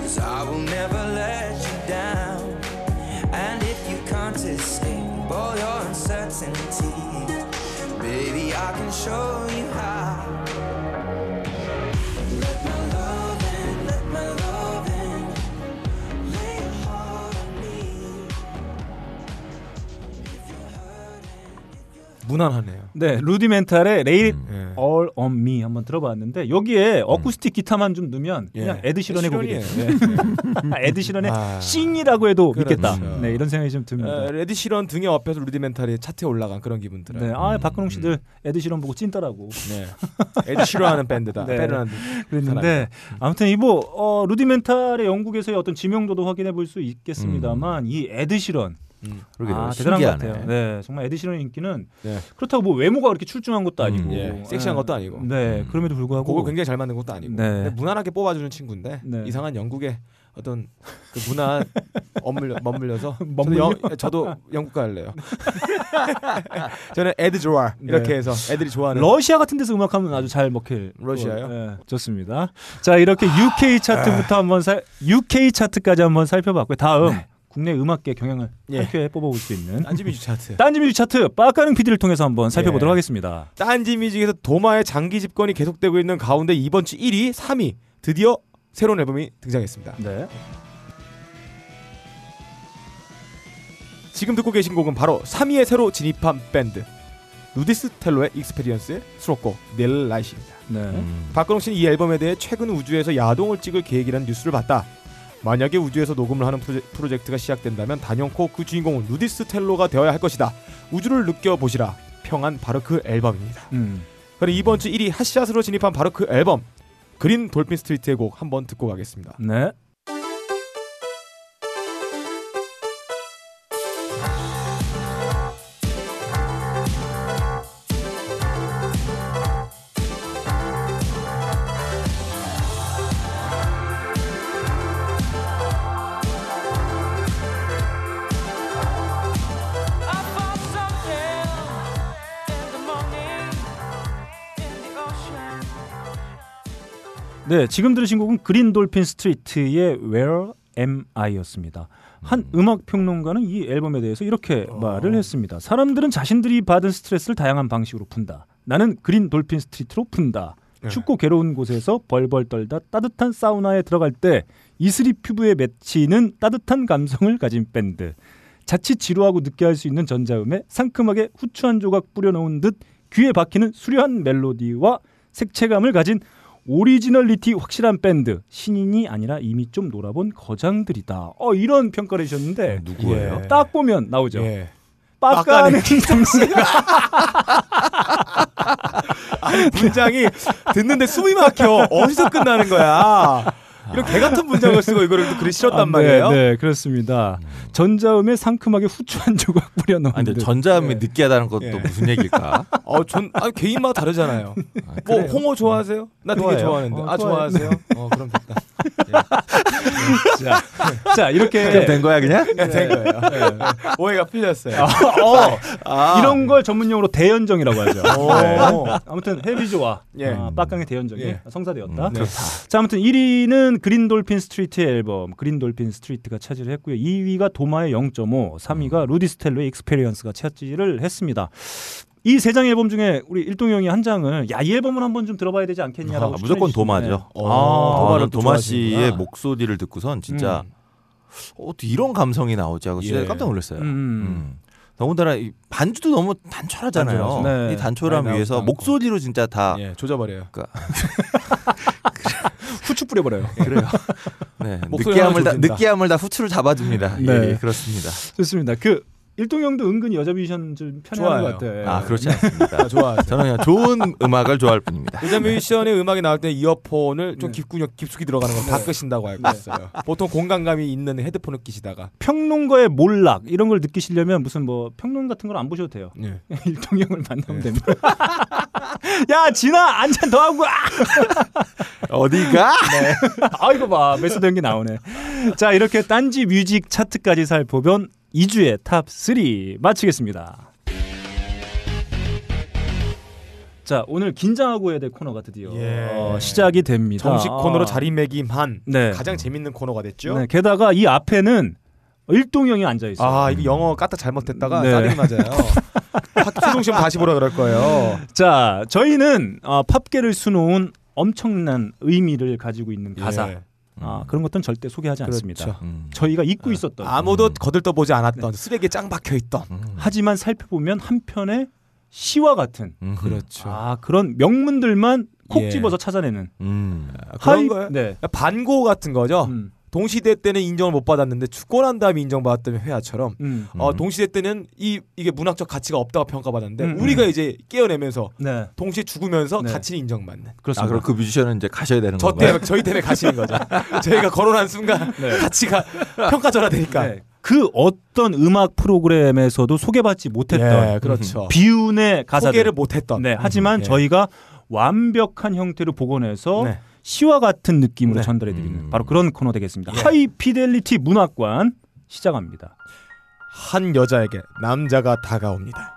Cause I will never let you down. And if you can't escape all your uncertainty, baby, I can show you how. 무난하네요. 네, 루디멘탈의 레이 음. 예. All on Me 한번 들어봤는데 여기에 어쿠스틱 기타만 좀 넣으면 그냥 예. 에드 시런의 곡이 돼요. 시런이에요. 에드 시런의 아. 싱이라고 해도 그렇죠. 믿겠다. 네, 이런 생각이 좀 듭니다. 어, 에드 시런 등에 업혀서 Rudimental이 차트에 올라간 그런 기분 들어요. 네, 아 박근홍 씨들 에드 시런 보고 찐따라고 네. 에디 싫어하는 밴드다. 네. 빼르는 그랬는데 아무튼 이뭐 어, Rudimental의 영국에서의 어떤 지명도도 확인해 볼 수 있겠습니다만 이 에드 시런 음. 그러게 아, 대단한 것. 같아요. 네, 정말 에드 시런의 인기는 네. 그렇다고 뭐 외모가 그렇게 출중한 것도 아니고 음, 예. 섹시한 예. 것도 아니고. 네, 음. 그럼에도 불구하고 곡을 굉장히 잘 만든 것도 아니고. 네. 무난하게 뽑아주는 친구인데 네. 이상한 영국의 어떤 그 문화 머물려, 머물려서 머물려? 저도, 영, 저도 영국 갈래요. 저는 에드 좋아 이렇게 네. 해서 애들이 좋아하는 러시아 같은 데서 음악하면 아주 잘 먹힐 러시아요? 네, 좋습니다. 자 이렇게 UK 차트부터 한번 살 UK 차트까지 한번 살펴봤고요. 다음 국내 음악계 경향을 예. 한 표에 뽑아볼 수 있는 딴지뮤직 차트. 딴지뮤직 차트 빠까능 PD를 통해서 한번 살펴보도록 예. 하겠습니다. 딴지뮤직에서 도마의 장기 집권이 계속되고 있는 가운데 이번 주 1위, 3위 드디어 새로운 앨범이 등장했습니다. 네. 지금 듣고 계신 곡은 바로 3위에 새로 진입한 밴드 루디스텔로의 Experience의 수록곡 넬라이트입니다. 네. 음. 박근홍 씨는 이 앨범에 대해 최근 우주에서 야동을 찍을 계획이라는 뉴스를 봤다. 만약에 우주에서 녹음을 하는 프로제, 프로젝트가 시작된다면 단연코 그 주인공은 루디스텔로가 되어야 할 것이다. 우주를 느껴보시라. 평한 바로 그 앨범입니다. 음. 그리고 이번 주 1위 핫샷으로 진입한 바로 그 앨범 그린 돌핀 스트리트의 곡 한번 듣고 가겠습니다. 네. 네, 지금 들으신 곡은 Green Dolphin Street의 Where Am I였습니다. 한 음악 평론가는 이 앨범에 대해서 이렇게 말을 했습니다. 사람들은 자신들이 받은 스트레스를 다양한 방식으로 푼다. 나는 Green Dolphin Street로 푼다. 네. 춥고 괴로운 곳에서 벌벌 떨다 따뜻한 사우나에 들어갈 때 이슬이 피부에 맺히는 따뜻한 감성을 가진 밴드. 자칫 지루하고 느끼할 수 있는 전자음에 상큼하게 후추 한 조각 뿌려놓은 듯 귀에 박히는 수려한 멜로디와 색채감을 가진 오리지널리티 확실한 밴드 신인이 아니라 이미 좀 놀아본 거장들이다. 어 이런 평가를 해주셨는데 누구예요? 예. 딱 보면 나오죠. 예. 빡가는 김성씨가 아니 문장이 듣는데 숨이 막혀 어디서 끝나는 거야 이런 개 같은 문장을 쓰고 이거를 또 글이 싫었단 아, 말이에요 네, 네, 그렇습니다. 전자음에 상큼하게 후추 한 조각 뿌려 근데 듯. 전자음이 느끼하다는 것도 예. 무슨 얘기일까? 어 전 아니 개인마다 다르잖아요 뭐 그래요. 홍어 좋아하세요 나 되게 좋아해요. 좋아하는데 어, 아. 좋아하세요 어 그럼 됐다 자, 자, 이렇게 그럼 된 거야 그냥? 네, 된 거예요 네. 오해가 풀렸어요 어, 이런 걸 전문용어로 대연정이라고 하죠. 오. 네. 아무튼 헤비조와 예. 아, 빡강의 대연정이 예. 성사되었다. 음, 네. 자, 아무튼 1위는 Green Dolphin Street의 앨범 Green Dolphin Street가 차지를 했고요. 2위가 도마의 0.5, 3위가 루디스텔로의 Experience가 차지를 했습니다. 이 세 장의 앨범 중에 우리 일동 형이 한 장을 야이 앨범은 한번 좀 들어봐야 되지 않겠냐라고 아, 무조건 도마죠. 어, 아, 또 도마 씨의. 목소리를 듣고선 진짜 음. 어떻게 이런 감성이 나오지 하고 진짜 예. 깜짝 놀랐어요. 음. 음. 더군다나 이 반주도 너무 단촐하잖아요. 네. 이 단촐함 위해서. 목소리로 진짜 다 예 조져버려요 후추 뿌려버려요. 그래요. 네, 느끼함을 다. 느끼함을 다 후추로 잡아줍니다. 네. 예, 그렇습니다. 좋습니다. 그 일동 형도 은근히 여자 뮤지션 좀 편해하는 좋아요. 것 같아. 아 그렇지 않습니다. 아, 좋아하세요 저는 그냥 좋은 음악을 좋아할 뿐입니다. 여자 뮤지션의 음악이 나올 때 이어폰을 좀 네. 깊고 깊숙이 들어가는 건다 끄신다고 알고 있어요. 보통 공간감이 있는 헤드폰을 끼시다가 평론가의 몰락 이런 걸 느끼시려면 무슨 뭐 평론 같은 걸 안 보셔도 돼요. 예. 일동 형을 만나면 네. 됩니다. 야 진아 한잔 더 하고 와. 어디가? 네. 아 이거 봐 메소드 연기 나오네. 자 이렇게 딴지 뮤직 차트까지 살펴본 2주의 탑3 마치겠습니다. 자 오늘 긴장하고 해야 될 코너가 드디어 예. 어, 시작이 됩니다. 정식 코너로 아. 자리매김한 네. 가장 재밌는 코너가 됐죠. 네, 게다가 이 앞에는 일동형이 앉아 있어요. 아 이거 영어 까딱 잘못했다가 네. 짜증이 맞아요. 최종 시험 다시 보라 그럴 거예요. 자, 저희는 어, 팝계를 수놓은 엄청난 의미를 가지고 있는 가사 예. 아, 그런 것들은 절대 소개하지 않습니다. 그렇죠. 음. 저희가 잊고 있었던 아무도 거들떠보지 않았던 쓰레기에 짱 박혀 있던. 음. 하지만 살펴보면 한편의 시와 같은 음. 그렇죠. 아 그런 명문들만 콕 예. 집어서 찾아내는 음. 그런 하이- 거예요. 네. 반고 같은 거죠. 음, 동시대 때는 인정을 못 받았는데 죽고 난 다음에 인정받았던 회화처럼 음. 어, 음. 동시대 때는 이 이게 문학적 가치가 없다고 평가받았는데 음, 우리가 음. 이제 깨어내면서 네. 동시에 죽으면서 네. 가치는 인정받는. 아 그렇습니다. 그럼 그 뮤지션은 이제 가셔야 되는 저 건가요? 때문에 저희 때문에 가시는 거죠. 저희가 거론한 순간 네. 가치가 평가절하되니까. 네. 그 어떤 음악 프로그램에서도 소개받지 못했던 예, 그렇죠. 비운의 가사들 소개를 못했던. 네, 하지만 예. 저희가 완벽한 형태로 복원해서 네. 시와 같은 느낌으로 네. 전달해드리는 음. 바로 그런 코너 되겠습니다. 예. 하이피델리티 문학관 시작합니다. 한 여자에게 남자가 다가옵니다.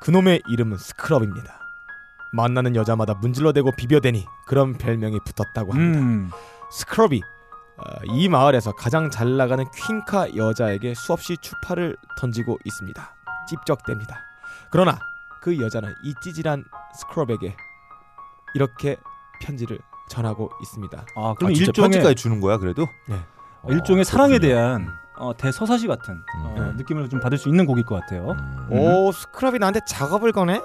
그놈의 이름은 스크럽입니다. 만나는 여자마다 문질러대고 비벼대니 그런 별명이 붙었다고 합니다. 음, 스크럽이 어, 이 마을에서 가장 잘 나가는 퀸카 여자에게 수없이 추파를 던지고 있습니다. 찝적댑니다. 그러나 그 여자는 이 찌질한 스크럽에게 이렇게 편지를 전하고 있습니다. 아 아, 그럼 진짜 일종의 편지까지 주는 거야 그래도? 네. 어, 일종의 사랑에. 대한 어, 대서사시 같은 어, 음. 느낌을 좀 받을 수 있는 곡일 것 같아요. 음. 오 스크럽이 나한테 작업을 거네?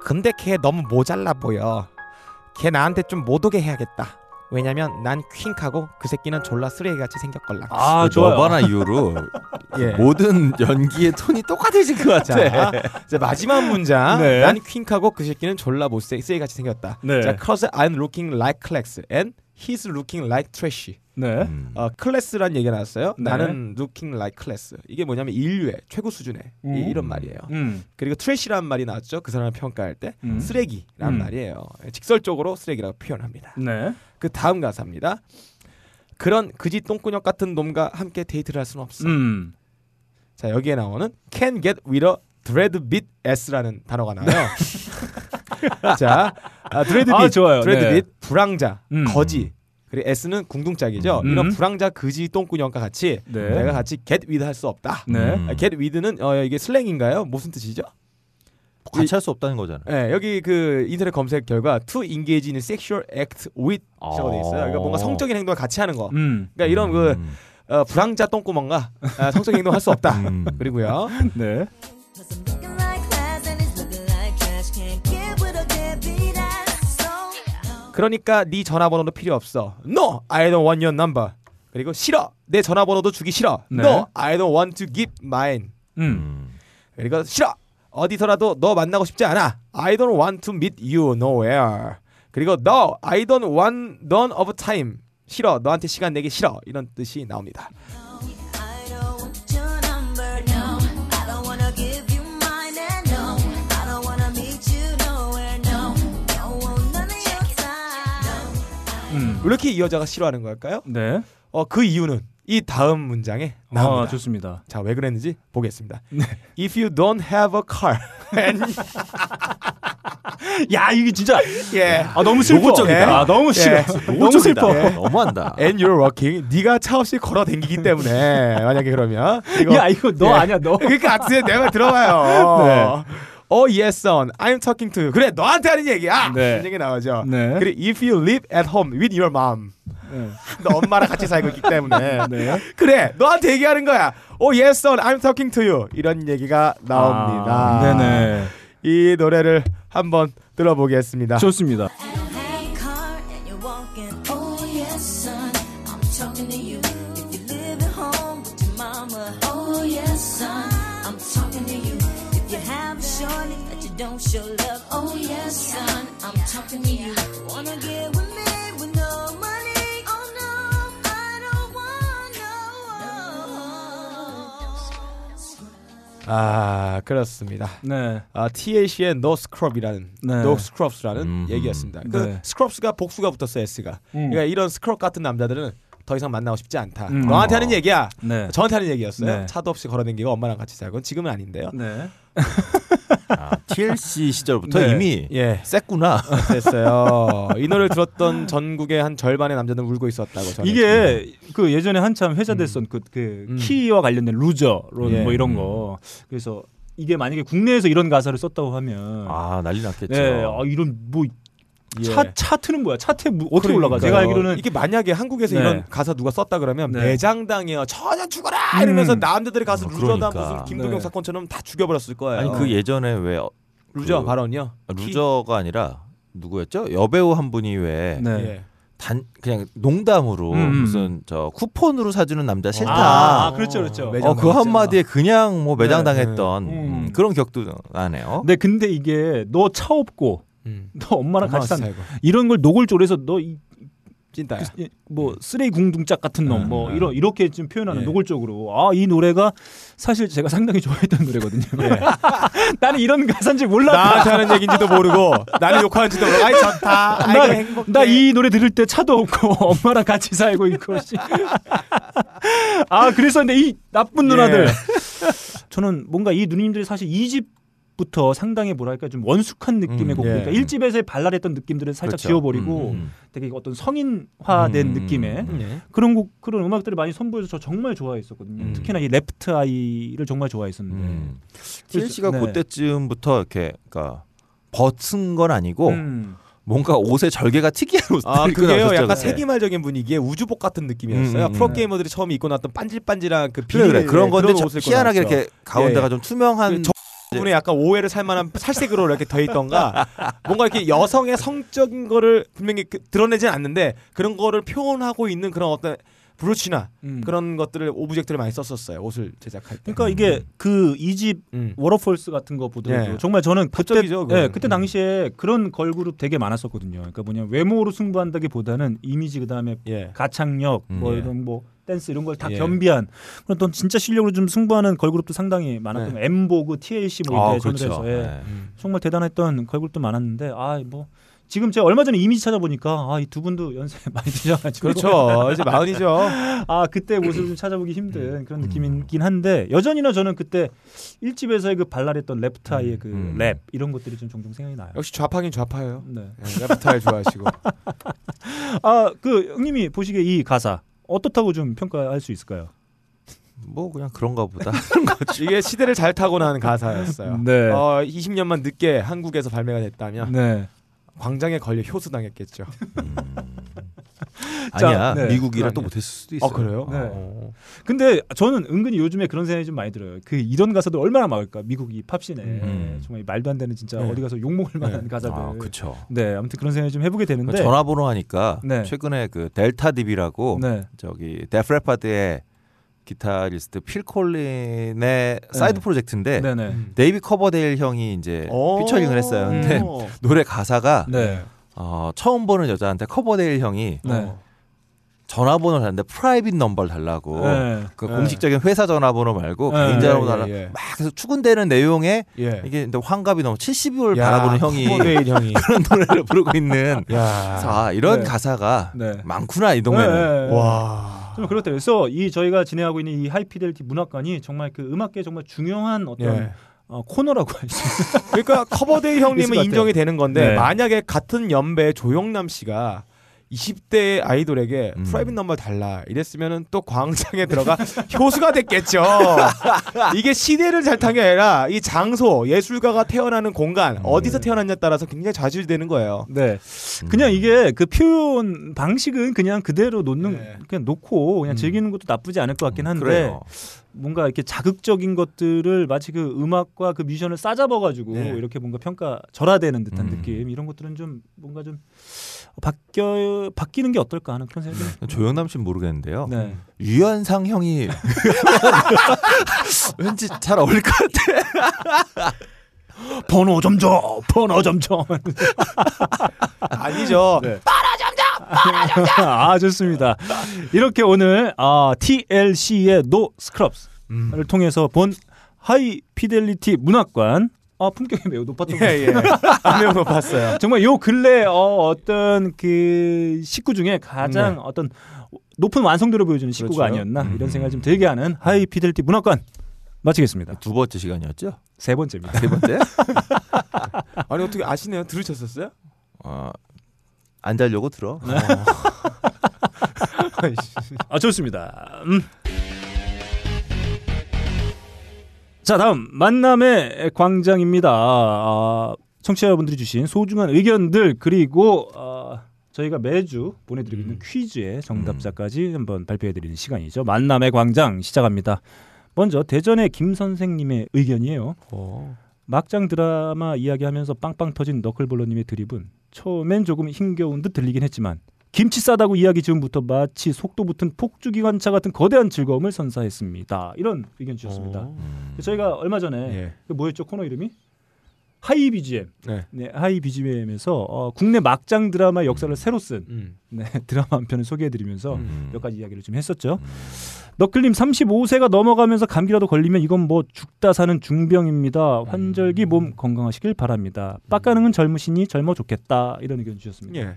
근데 걔 너무 모자라 보여. 걔 나한테 좀 못 오게 해야겠다. 왜냐면 난 퀸카고 그 새끼는 졸라 쓰레기같이 생겼걸랑. 아그 좋아요. 너바나 이후로 예. 모든 연기의 톤이 똑같아진 것 같아. 자, 자 마지막 문장. 네. 난 퀸카고 그 새끼는 졸라 못쓰레기 쓰레기같이 생겼다. 네. 자, cause I'm looking like class and he's looking like trash. 네. 음. 어, 클래스란 얘기가 나왔어요. 네. 나는 looking like class. 이게 뭐냐면 인류의 최고 수준의 음. 이, 런 말이에요. 음, 그리고 트래시라는 말이 나왔죠. 그 사람을 평가할 때 음. 쓰레기라는 음. 말이에요. 직설적으로 쓰레기라고 표현합니다. 네. 그 다음 가사입니다. 그런 그지 똥꾸녕 같은 놈과 함께 데이트를 할 수는 없어. 음. 자 여기에 나오는 can get with a dread bit s라는 단어가 나와요. 자 아, dread 아, bit, 좋아요. dread 네. 불황자, 음. 거지. 그리고 s는 궁둥짝이죠. 음. 이런 불황자 그지 똥꾸녕과 같이 네. 내가 같이 get with 할 수 없다. 네. 음. 아, get with는 어, 이게 슬랭인가요? 무슨 뜻이죠? 같이 할 수 없다는 거잖아. 네, 여기 그 인터넷 검색 결과 to engage in sexual act with 시작으로 돼 있어요. 그러니까 뭔가 성적인 행동을 같이 하는 거. 음. 그러니까 이런 그 음. 어, 불황자 똥구멍과 아, 성적인 행동 할 수 없다. 음. 그리고요. 네. 그러니까 네 전화번호도 필요 없어. No, I don't want your number. 그리고 싫어. 내 전화번호도 주기 싫어. 네. No, I don't want to give mine. 음. 음. 그리고 싫어. 어디서라도 너 만나고 싶지 않아. I don't want to meet you nowhere. 그리고 no, I don't want none of time. 싫어. 너한테 시간 내기 싫어. 이런 뜻이 나옵니다. 음. 왜 이렇게 이 여자가 싫어하는 걸까요? 네. 어, 그 이유는 이 다음 문장에 나옵니다. 아, 좋습니다. 자, 왜 그랬는지 보겠습니다. If you don't have a car and 야, 이게 진짜 예. 아, 너무 슬퍼. 노골적이다. 아, 너무 싫어. 예. 너무 슬퍼. 예. 너무한다. and you're working. 네가 차 없이 걸어 댕기기 때문에 만약에 그러면 이거 야, 이거 너 예. 아니야, 너. 그러니까 아트에 내말 들어봐요. 네. Oh yes, son. I'm talking to you. 그래, 너한테 하는 얘기야. 네. 이런 얘기 나오죠. 네. 그래, if you live at home with your mom. 네. 너 엄마랑 같이 살고 있기 때문에. 네. 그래, 너한테 얘기하는 거야. Oh yes, son. I'm talking to you. 이런 얘기가 나옵니다. 아, 네네. 이 노래를 한번 들어보겠습니다. 좋습니다. 아, 그렇습니다. 네. 아, TLC의 No Scrub이라는 네. No Scrubs라는 음. 얘기였습니다. 그 네. Scrubs가 복수가 붙었어 S가. 음. 그러니까 이런 스크럽 같은 남자들은 더 이상 만나고 싶지 않다. 음. 너한테 어. 하는 얘기야. 네. 저한테 하는 얘기였어요. 네. 차도 없이 걸어다니고 엄마랑 같이 살고 지금은 아닌데요. 네. 아, TLC 시절부터 네. 이미 예, 셌구나. 됐어요. 이 노래를 들었던 전국의 한 절반의 남자들은 울고 있었다고 저는. 이게 그 예전에 한참 회자됐던 그, 그 음. 키와 관련된 루저론 예. 뭐 이런 거. 그래서 이게 만약에 국내에서 이런 가사를 썼다고 하면 아 난리 났겠죠. 네, 아, 이런 뭐 예. 차, 차트는 뭐야? 차트에 뭐- 어떻게 올라가? 제가. 알기로는 이게 만약에 한국에서 네. 이런 가사 누가 썼다 그러면 네. 매장당해요. 전혀 죽어라 음. 이러면서 남자들이 가서 어, 루저다 그러니까. 무슨 김도경 네. 사건처럼 다 죽여버렸을 거예요. 아니 그 예전에 왜 어, 루저 그- 발언이요. 루저가 아니라 누구였죠? 여배우 한 분이 왜 네. 예. 단 그냥 농담으로 음. 무슨 저 쿠폰으로 사주는 남자 싫다. 아, 아, 그렇죠, 그렇죠. 어, 그. 한마디에 그냥 뭐 매장 네, 당했던 네. 음, 음. 그런 격도 나네요. 네, 근데 이게 너 차 없고 음. 너 엄마랑 같이 산 살고. 이런 걸 노골적으로 해서 너뭐 찐따야. 쓰레기 궁둥짝 같은 놈뭐 음. 이런 이렇게 좀 표현하는 예. 노골적으로 아 이 노래가 사실 제가 상당히 좋아했던 노래거든요. 나는 이런 가사인지 몰랐다. 나한테 하는 얘기인지도 모르고 나를 욕하는지도 모르고 아이 좋다. 행복해. 나 이 노래 들을 때 차도 없고 엄마랑 같이 살고 있고 씨. 아 그래서 근데 이 나쁜 누나들 예. 저는 뭔가 이 누님들이 사실 2집 부터 상당히 뭐랄까 좀 원숙한 느낌의 음, 곡 예. 그러니까 1집에서의 발랄했던 느낌들을 살짝 그렇죠. 지워버리고 음. 되게 어떤 성인화된 음. 느낌의 예. 그런 곡 그런 음악들을 많이 선보여서 저 정말 좋아했었거든요. 음. 특히나 이 레프트 아이를 정말 좋아했었는데. 음. TLC가 네. 그때쯤부터 이렇게 그러니까 벗은 건 아니고 음. 뭔가 옷의 절개가 특이한 옷을 아 그게요. 약간 네. 세기말적인 분위기의 우주복 같은 느낌이었어요. 음, 음, 프로 음. 게이머들이 처음에 입고 나왔던 반질반질한 그 그래 비닐 그래 그런 건데 입고 희한하게 나왔죠. 이렇게 가운데가 예, 예. 좀 투명한 그 저- 부분에 약간 오해를 살만한 살색으로 이렇게 더 있던가 뭔가 이렇게 여성의 성적인 거를 분명히 그- 드러내진 않는데 그런 거를 표현하고 있는 그런 어떤 브로치나 음. 그런 것들을 object를 많이 썼었어요 옷을 제작할 때. 그러니까 이게 그 2집 음. Waterfalls 같은 거 보더라도 예. 정말 저는 그때. 예, 그때 음. 당시에 그런 걸그룹 되게 많았었거든요. 그러니까 뭐냐 외모로 승부한다기보다는 이미지 그다음에 예. 가창력 뭐 음, 예. 이런 뭐 댄스 이런 걸다 예. 겸비한 그런 또 진짜 실력으로 좀 승부하는 걸그룹도 상당히 많았던 네. 거. 엠보그, TLC 뭐 아, 이때 그렇죠. 예. 네. 음. 정말 대단했던 걸그룹도 많았는데 아뭐 지금 제가 얼마 전에 이미지 찾아보니까 아 이 두 분도 연세 많이 드셔가지고 그렇죠. 이제 마흔이죠. 아 그때 모습을 좀 찾아보기 힘든 음. 그런 느낌이긴 한데 여전히나 저는 그때 일집에서의 그 발랄했던 Left Eye의 그 음. 랩 이런 것들이 좀 종종 생각이 나요. 역시 좌파긴 좌파예요. 네. 네, Left Eye 좋아하시고. 아 그 형님이 보시기에 이 가사 어떻다고 좀 평가할 수 있을까요? 뭐 그냥 그런가 보다. 이게 시대를 잘 타고난 가사였어요. 네. 어, 20년만 늦게 한국에서 발매가 됐다면 네. 광장에 걸려 효수당했겠죠. 아니야 네. 미국이라 그거 또. 못했을 수도 있어. 아 그래요? 네. 어. 근데 저는 은근히 요즘에 그런 생각이 좀 많이 들어요. 그 이런 가사들 얼마나 막을까? 미국이 팝 scene에 음. 정말 말도 안 되는 진짜 네. 어디 가서 욕 먹을 만한 네. 가사들. 아 그렇죠. 네, 아무튼 그런 생각이 좀 해보게 되는데. 전화번호 하니까 네. 최근에 그 Delta Deep이라고 네. 저기 Def Leppard의 기타리스트 필 콜린의 side project인데 네네. 데이비 커버데일 형이 이제 오. 피처링을 했어요. 근데 음. 노래 가사가 네. 어, 처음 보는 여자한테 커버데일 형이 네. 전화번호를 달라는데 private number를 달라고 네. 그 네. 공식적인 회사 전화번호 말고 네. 개인 전화번호 예, 달라 예, 예. 막 계속 추근대는 내용에 예. 이게 근데 환갑이 넘어 70을 야, 바라보는 형이 형이. 그런 노래를 부르고 있는 야. 아, 이런 네. 가사가 네. 많구나 이 동네는 네, 네. 와. 좀 그렇다. 그래서 이 저희가 진행하고 있는 이 High Fidelity 문학관이 정말 그 음악계 정말 중요한 어떤 예. 어, 코너라고 할수 있어요. 그러니까 커버데일 형님은. 인정이 되는 건데 네. 만약에 같은 연배 조영남 씨가 20대 아이돌에게 음. private number 달라 이랬으면은 또 광장에 들어가 효수가 됐겠죠. 이게 시대를 잘 탄 게 아니라 이 장소 예술가가 태어나는 공간 음. 어디서 태어났냐에 따라서 굉장히 좌지우지되는 거예요. 네. 음. 그냥 이게 그 표현 방식은 그냥 그대로 놓는 네. 그냥 놓고 그냥 음. 즐기는 것도 나쁘지 않을 것 같긴 한데 그래요. 뭔가 이렇게 자극적인 것들을 마치 그 음악과 그 뮤지션을 싸잡아 가지고 네. 이렇게 뭔가 평가 절하되는 듯한 음. 느낌 이런 것들은 좀 뭔가 좀 바뀌어 바뀌는 게 어떨까 하는 그런 생각이 좀- 조영남 씨는 모르겠는데요. 네. 유현상 형이 왠지 잘 어울릴 것 같아. 번호 좀 줘. 번호 좀 줘. 아니죠. 네. 아 좋습니다. 이렇게 오늘 아, TLC의 No Scrubs를 음. 통해서 본 High Fidelity 문학관 아 품격이 매우 높았던 것 예, 같아요. 예. 매우 높았어요. 정말 요 근래 어, 어떤 그 싯구 중에 가장 네. 어떤 높은 완성도를 보여주는 싯구가 그렇죠. 아니었나 음. 이런 생각을 좀 들게 하는 High Fidelity 문학관 마치겠습니다. 두 번째 시간이었죠? 세 번째입니다. 세 번째? 아니 어떻게 아시네요? 들으셨었어요? 어, 안 자려고 들어. 아 좋습니다. 음. 자 다음 만남의 광장입니다. 아, 청취자분들이 주신 소중한 의견들 그리고 아, 저희가 매주 보내드리고 있는 퀴즈의 정답자까지 한번 발표해드리는 시간이죠. 만남의 광장 시작합니다. 먼저 대전의 김 선생님의 의견이에요. 막장 드라마 이야기하면서 빵빵 터진 너클볼러님의 드립은 처음엔 조금 힘겨운 듯 들리긴 했지만 김치 싸다고 이야기 지금부터 마치 속도 붙은 폭주기관차 같은 거대한 즐거움을 선사했습니다. 이런 의견 주셨습니다. 음. 저희가 얼마 전에 예. 그 뭐였죠 코너 이름이 High BGM. 네. 네, High BGM에서 어, 국내 막장 드라마 역사를 새로 쓴 음. 네, 드라마 한 편을 소개해드리면서 음. 몇 가지 이야기를 좀 했었죠. 너클님 35세가 넘어가면서 감기라도 걸리면 이건 뭐 죽다 사는 중병입니다. 환절기 몸 건강하시길 바랍니다. 빡가능은 젊으시니 젊어 좋겠다 이런 의견 주셨습니다. 예.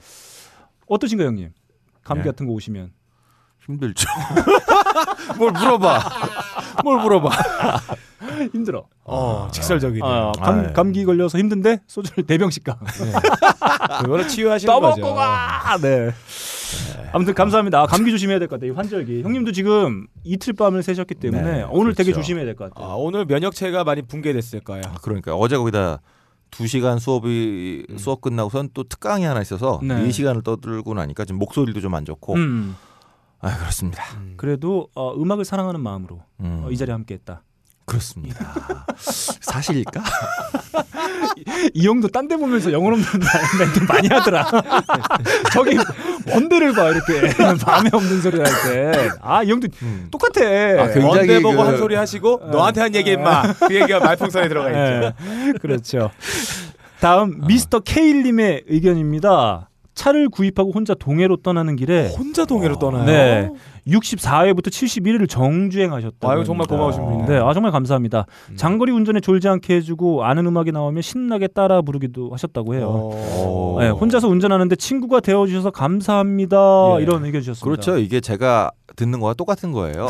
어떠신가요, 형님? 감기 네. 같은 거 오시면 힘들죠. 뭘 물어봐. 뭘 물어봐. 힘들어. 어, 직설적이네요. 아, 감, 아유. 감기 걸려서 힘든데 소주를 네 병씩 가. 그거를 치유하시는 거죠. 떠먹고 가. 네. 아무튼 감사합니다. 아, 감기 조심해야 될 것 같아요. 이 환절기. 형님도 지금 이틀 밤을 새셨기 때문에 네, 오늘 되게 그렇죠. 조심해야 될 것 같아요. 아, 오늘 면역체가 많이 붕괴됐을 거예요. 아, 그러니까 어제 거기다 두 시간 수업이 수업 끝나고선 또 특강이 하나 있어서 네. 네 시간을 떠들고 나니까 지금 목소리도 좀 안 좋고 음, 아 그렇습니다. 그래도 어, 음악을 사랑하는 마음으로 음, 어, 이 자리에 함께했다. 그렇습니다. 사실일까? 이 형도 딴 데 보면서 영혼 없는 멘트 많이 하더라. 저기 먼 데를 봐 이렇게 밤에 없는 소리 할 때. 아이 형도 음. 똑같아. 아, 언제 보고 그- 한 소리 하시고 너한테 한 얘기 임마. 그 얘기가 말풍선에 들어가 있죠. 네, 그렇죠. 다음 미스터 케일님의 의견입니다. 차를 구입하고 혼자 동해로 떠나는 길에 혼자 동해로 떠나요. 네. 64회부터 71회를 정주행하셨다. 아유, 정말 고마우신 분이네. 네, 아 정말 감사합니다. 음. 장거리 운전에 졸지 않게 해주고 아는 음악이 나오면 신나게 따라 부르기도 하셨다고 해요. 어. 네, 혼자서 운전하는데 친구가 되어주셔서 감사합니다. 예. 이런 의견 주셨습니다. 그렇죠. 이게 제가 듣는 거와 똑같은 거예요.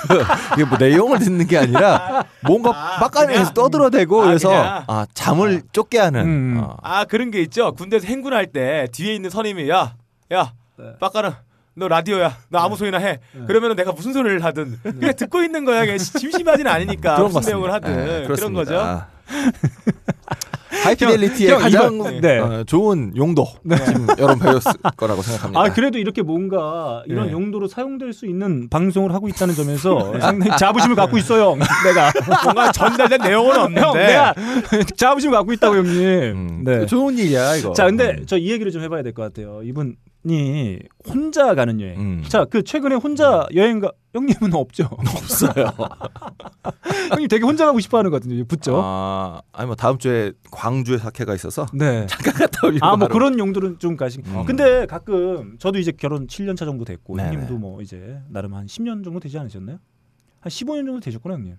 이게 뭐 내용을 듣는 게 아니라 뭔가 빡가능해서 떠들어대고 아, 그래서 그냥? 아, 잠을 쫓게 하는. 음. 어. 아 그런 게 있죠. 군대에서 행군할 때 뒤에 있는 선임이 야, 야, 빡가는 너 라디오야. 너 아무 소리나 해. 그러면은 내가 무슨 소리를 하든 그냥 듣고 있는 거야. 그냥 심심하진 않으니까 그런 무슨 것 내용을. 하든 네, 그런. 거죠. 하이피델리티의 형, 가장 이거- 네. 어, 좋은 용도 지금 여러분 배웠을 거라고 생각합니다. 아 그래도 이렇게 뭔가 이런 네. 용도로 사용될 수 있는 방송을 하고 있다는 점에서 상당히 자부심을 갖고 있어요. 내가 뭔가 전달된 내용은 없는데. 형 내가 자부심을 갖고 있다고 형님. 음, 네. 좋은 일이야 이거. 자, 근데 음. 저이 얘기를 좀 해봐야 될 것 같아요. 이분 이 혼자 가는 여행. 음. 자, 그 최근에 혼자 여행 가 형님은 없죠. 없어요. 형님 되게 혼자 가고 싶어 하는 것 같은데 붙죠. 아, 아니 뭐 다음 주에 광주에 사케가 있어서 네. 잠깐 갔다 오려고. 아, 뭐. 그런 용도는 좀 가신. 음. 근데 가끔 저도 이제 결혼 7년 차 정도 됐고 네네. 형님도 뭐 이제 나름 한 10년 정도 되지 않으셨나요? 한 15년 정도 되셨구나, 형님.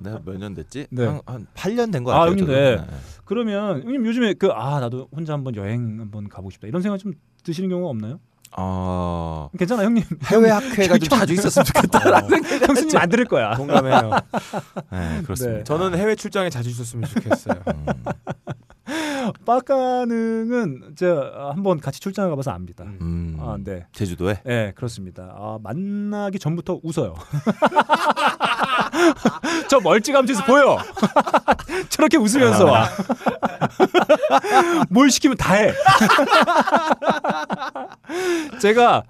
내가 몇 년 됐지? 네. 한, 한 8년 된거 아, 같아요. 형님, 저도. 네. 그러면 형님 요즘에 그 아, 나도 혼자 한번 여행 한번 가보고 싶다. 이런 생각 좀 드시는 경우가 없나요? 어, 괜찮아, 형님. 해외 학회가 좀 자주 있었으면 좋겠다라는 생각이 형수님 안 들을 거야. 공감해요. 네, 그렇습니다. 네. 저는 해외 출장에 자주 있었으면 좋겠어요. 음. 빡가능은 제가 한번 같이 출장을 가봐서 압니다. 음. 아, 네. 제주도에 네, 그렇습니다. 아, 만나기 전부터 웃어요. 저 멀찌감치에서 보여. 저렇게 웃으면서 와. 뭘 시키면 다 해. 제가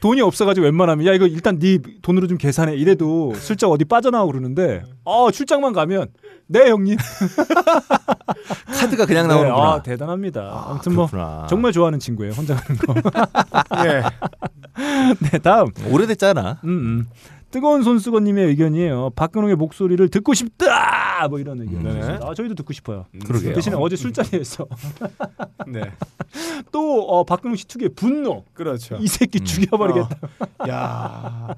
돈이 없어가지고 웬만하면 야 이거 일단 네 돈으로 좀 계산해 이래도 슬쩍 어디 빠져나오고 그러는데 어 출장만 가면 네 형님 카드가 그냥 네, 나오는구나. 아, 대단합니다. 아무튼 뭐 그렇구나. 정말 좋아하는 친구예요 혼자 가는 거. 예. 네 다음 오래됐잖아. 음, 음. 뜨거운 손수건님의 의견이에요. 박근홍의 목소리를 듣고 싶다. 뭐 이런 의견. 네. 아 저희도 듣고 싶어요. 그러게요. 대신에 어제 술자리에서 네. 또 어, 박근홍 씨 특유의 분노. 그렇죠. 이 새끼 죽여버리겠다. 야.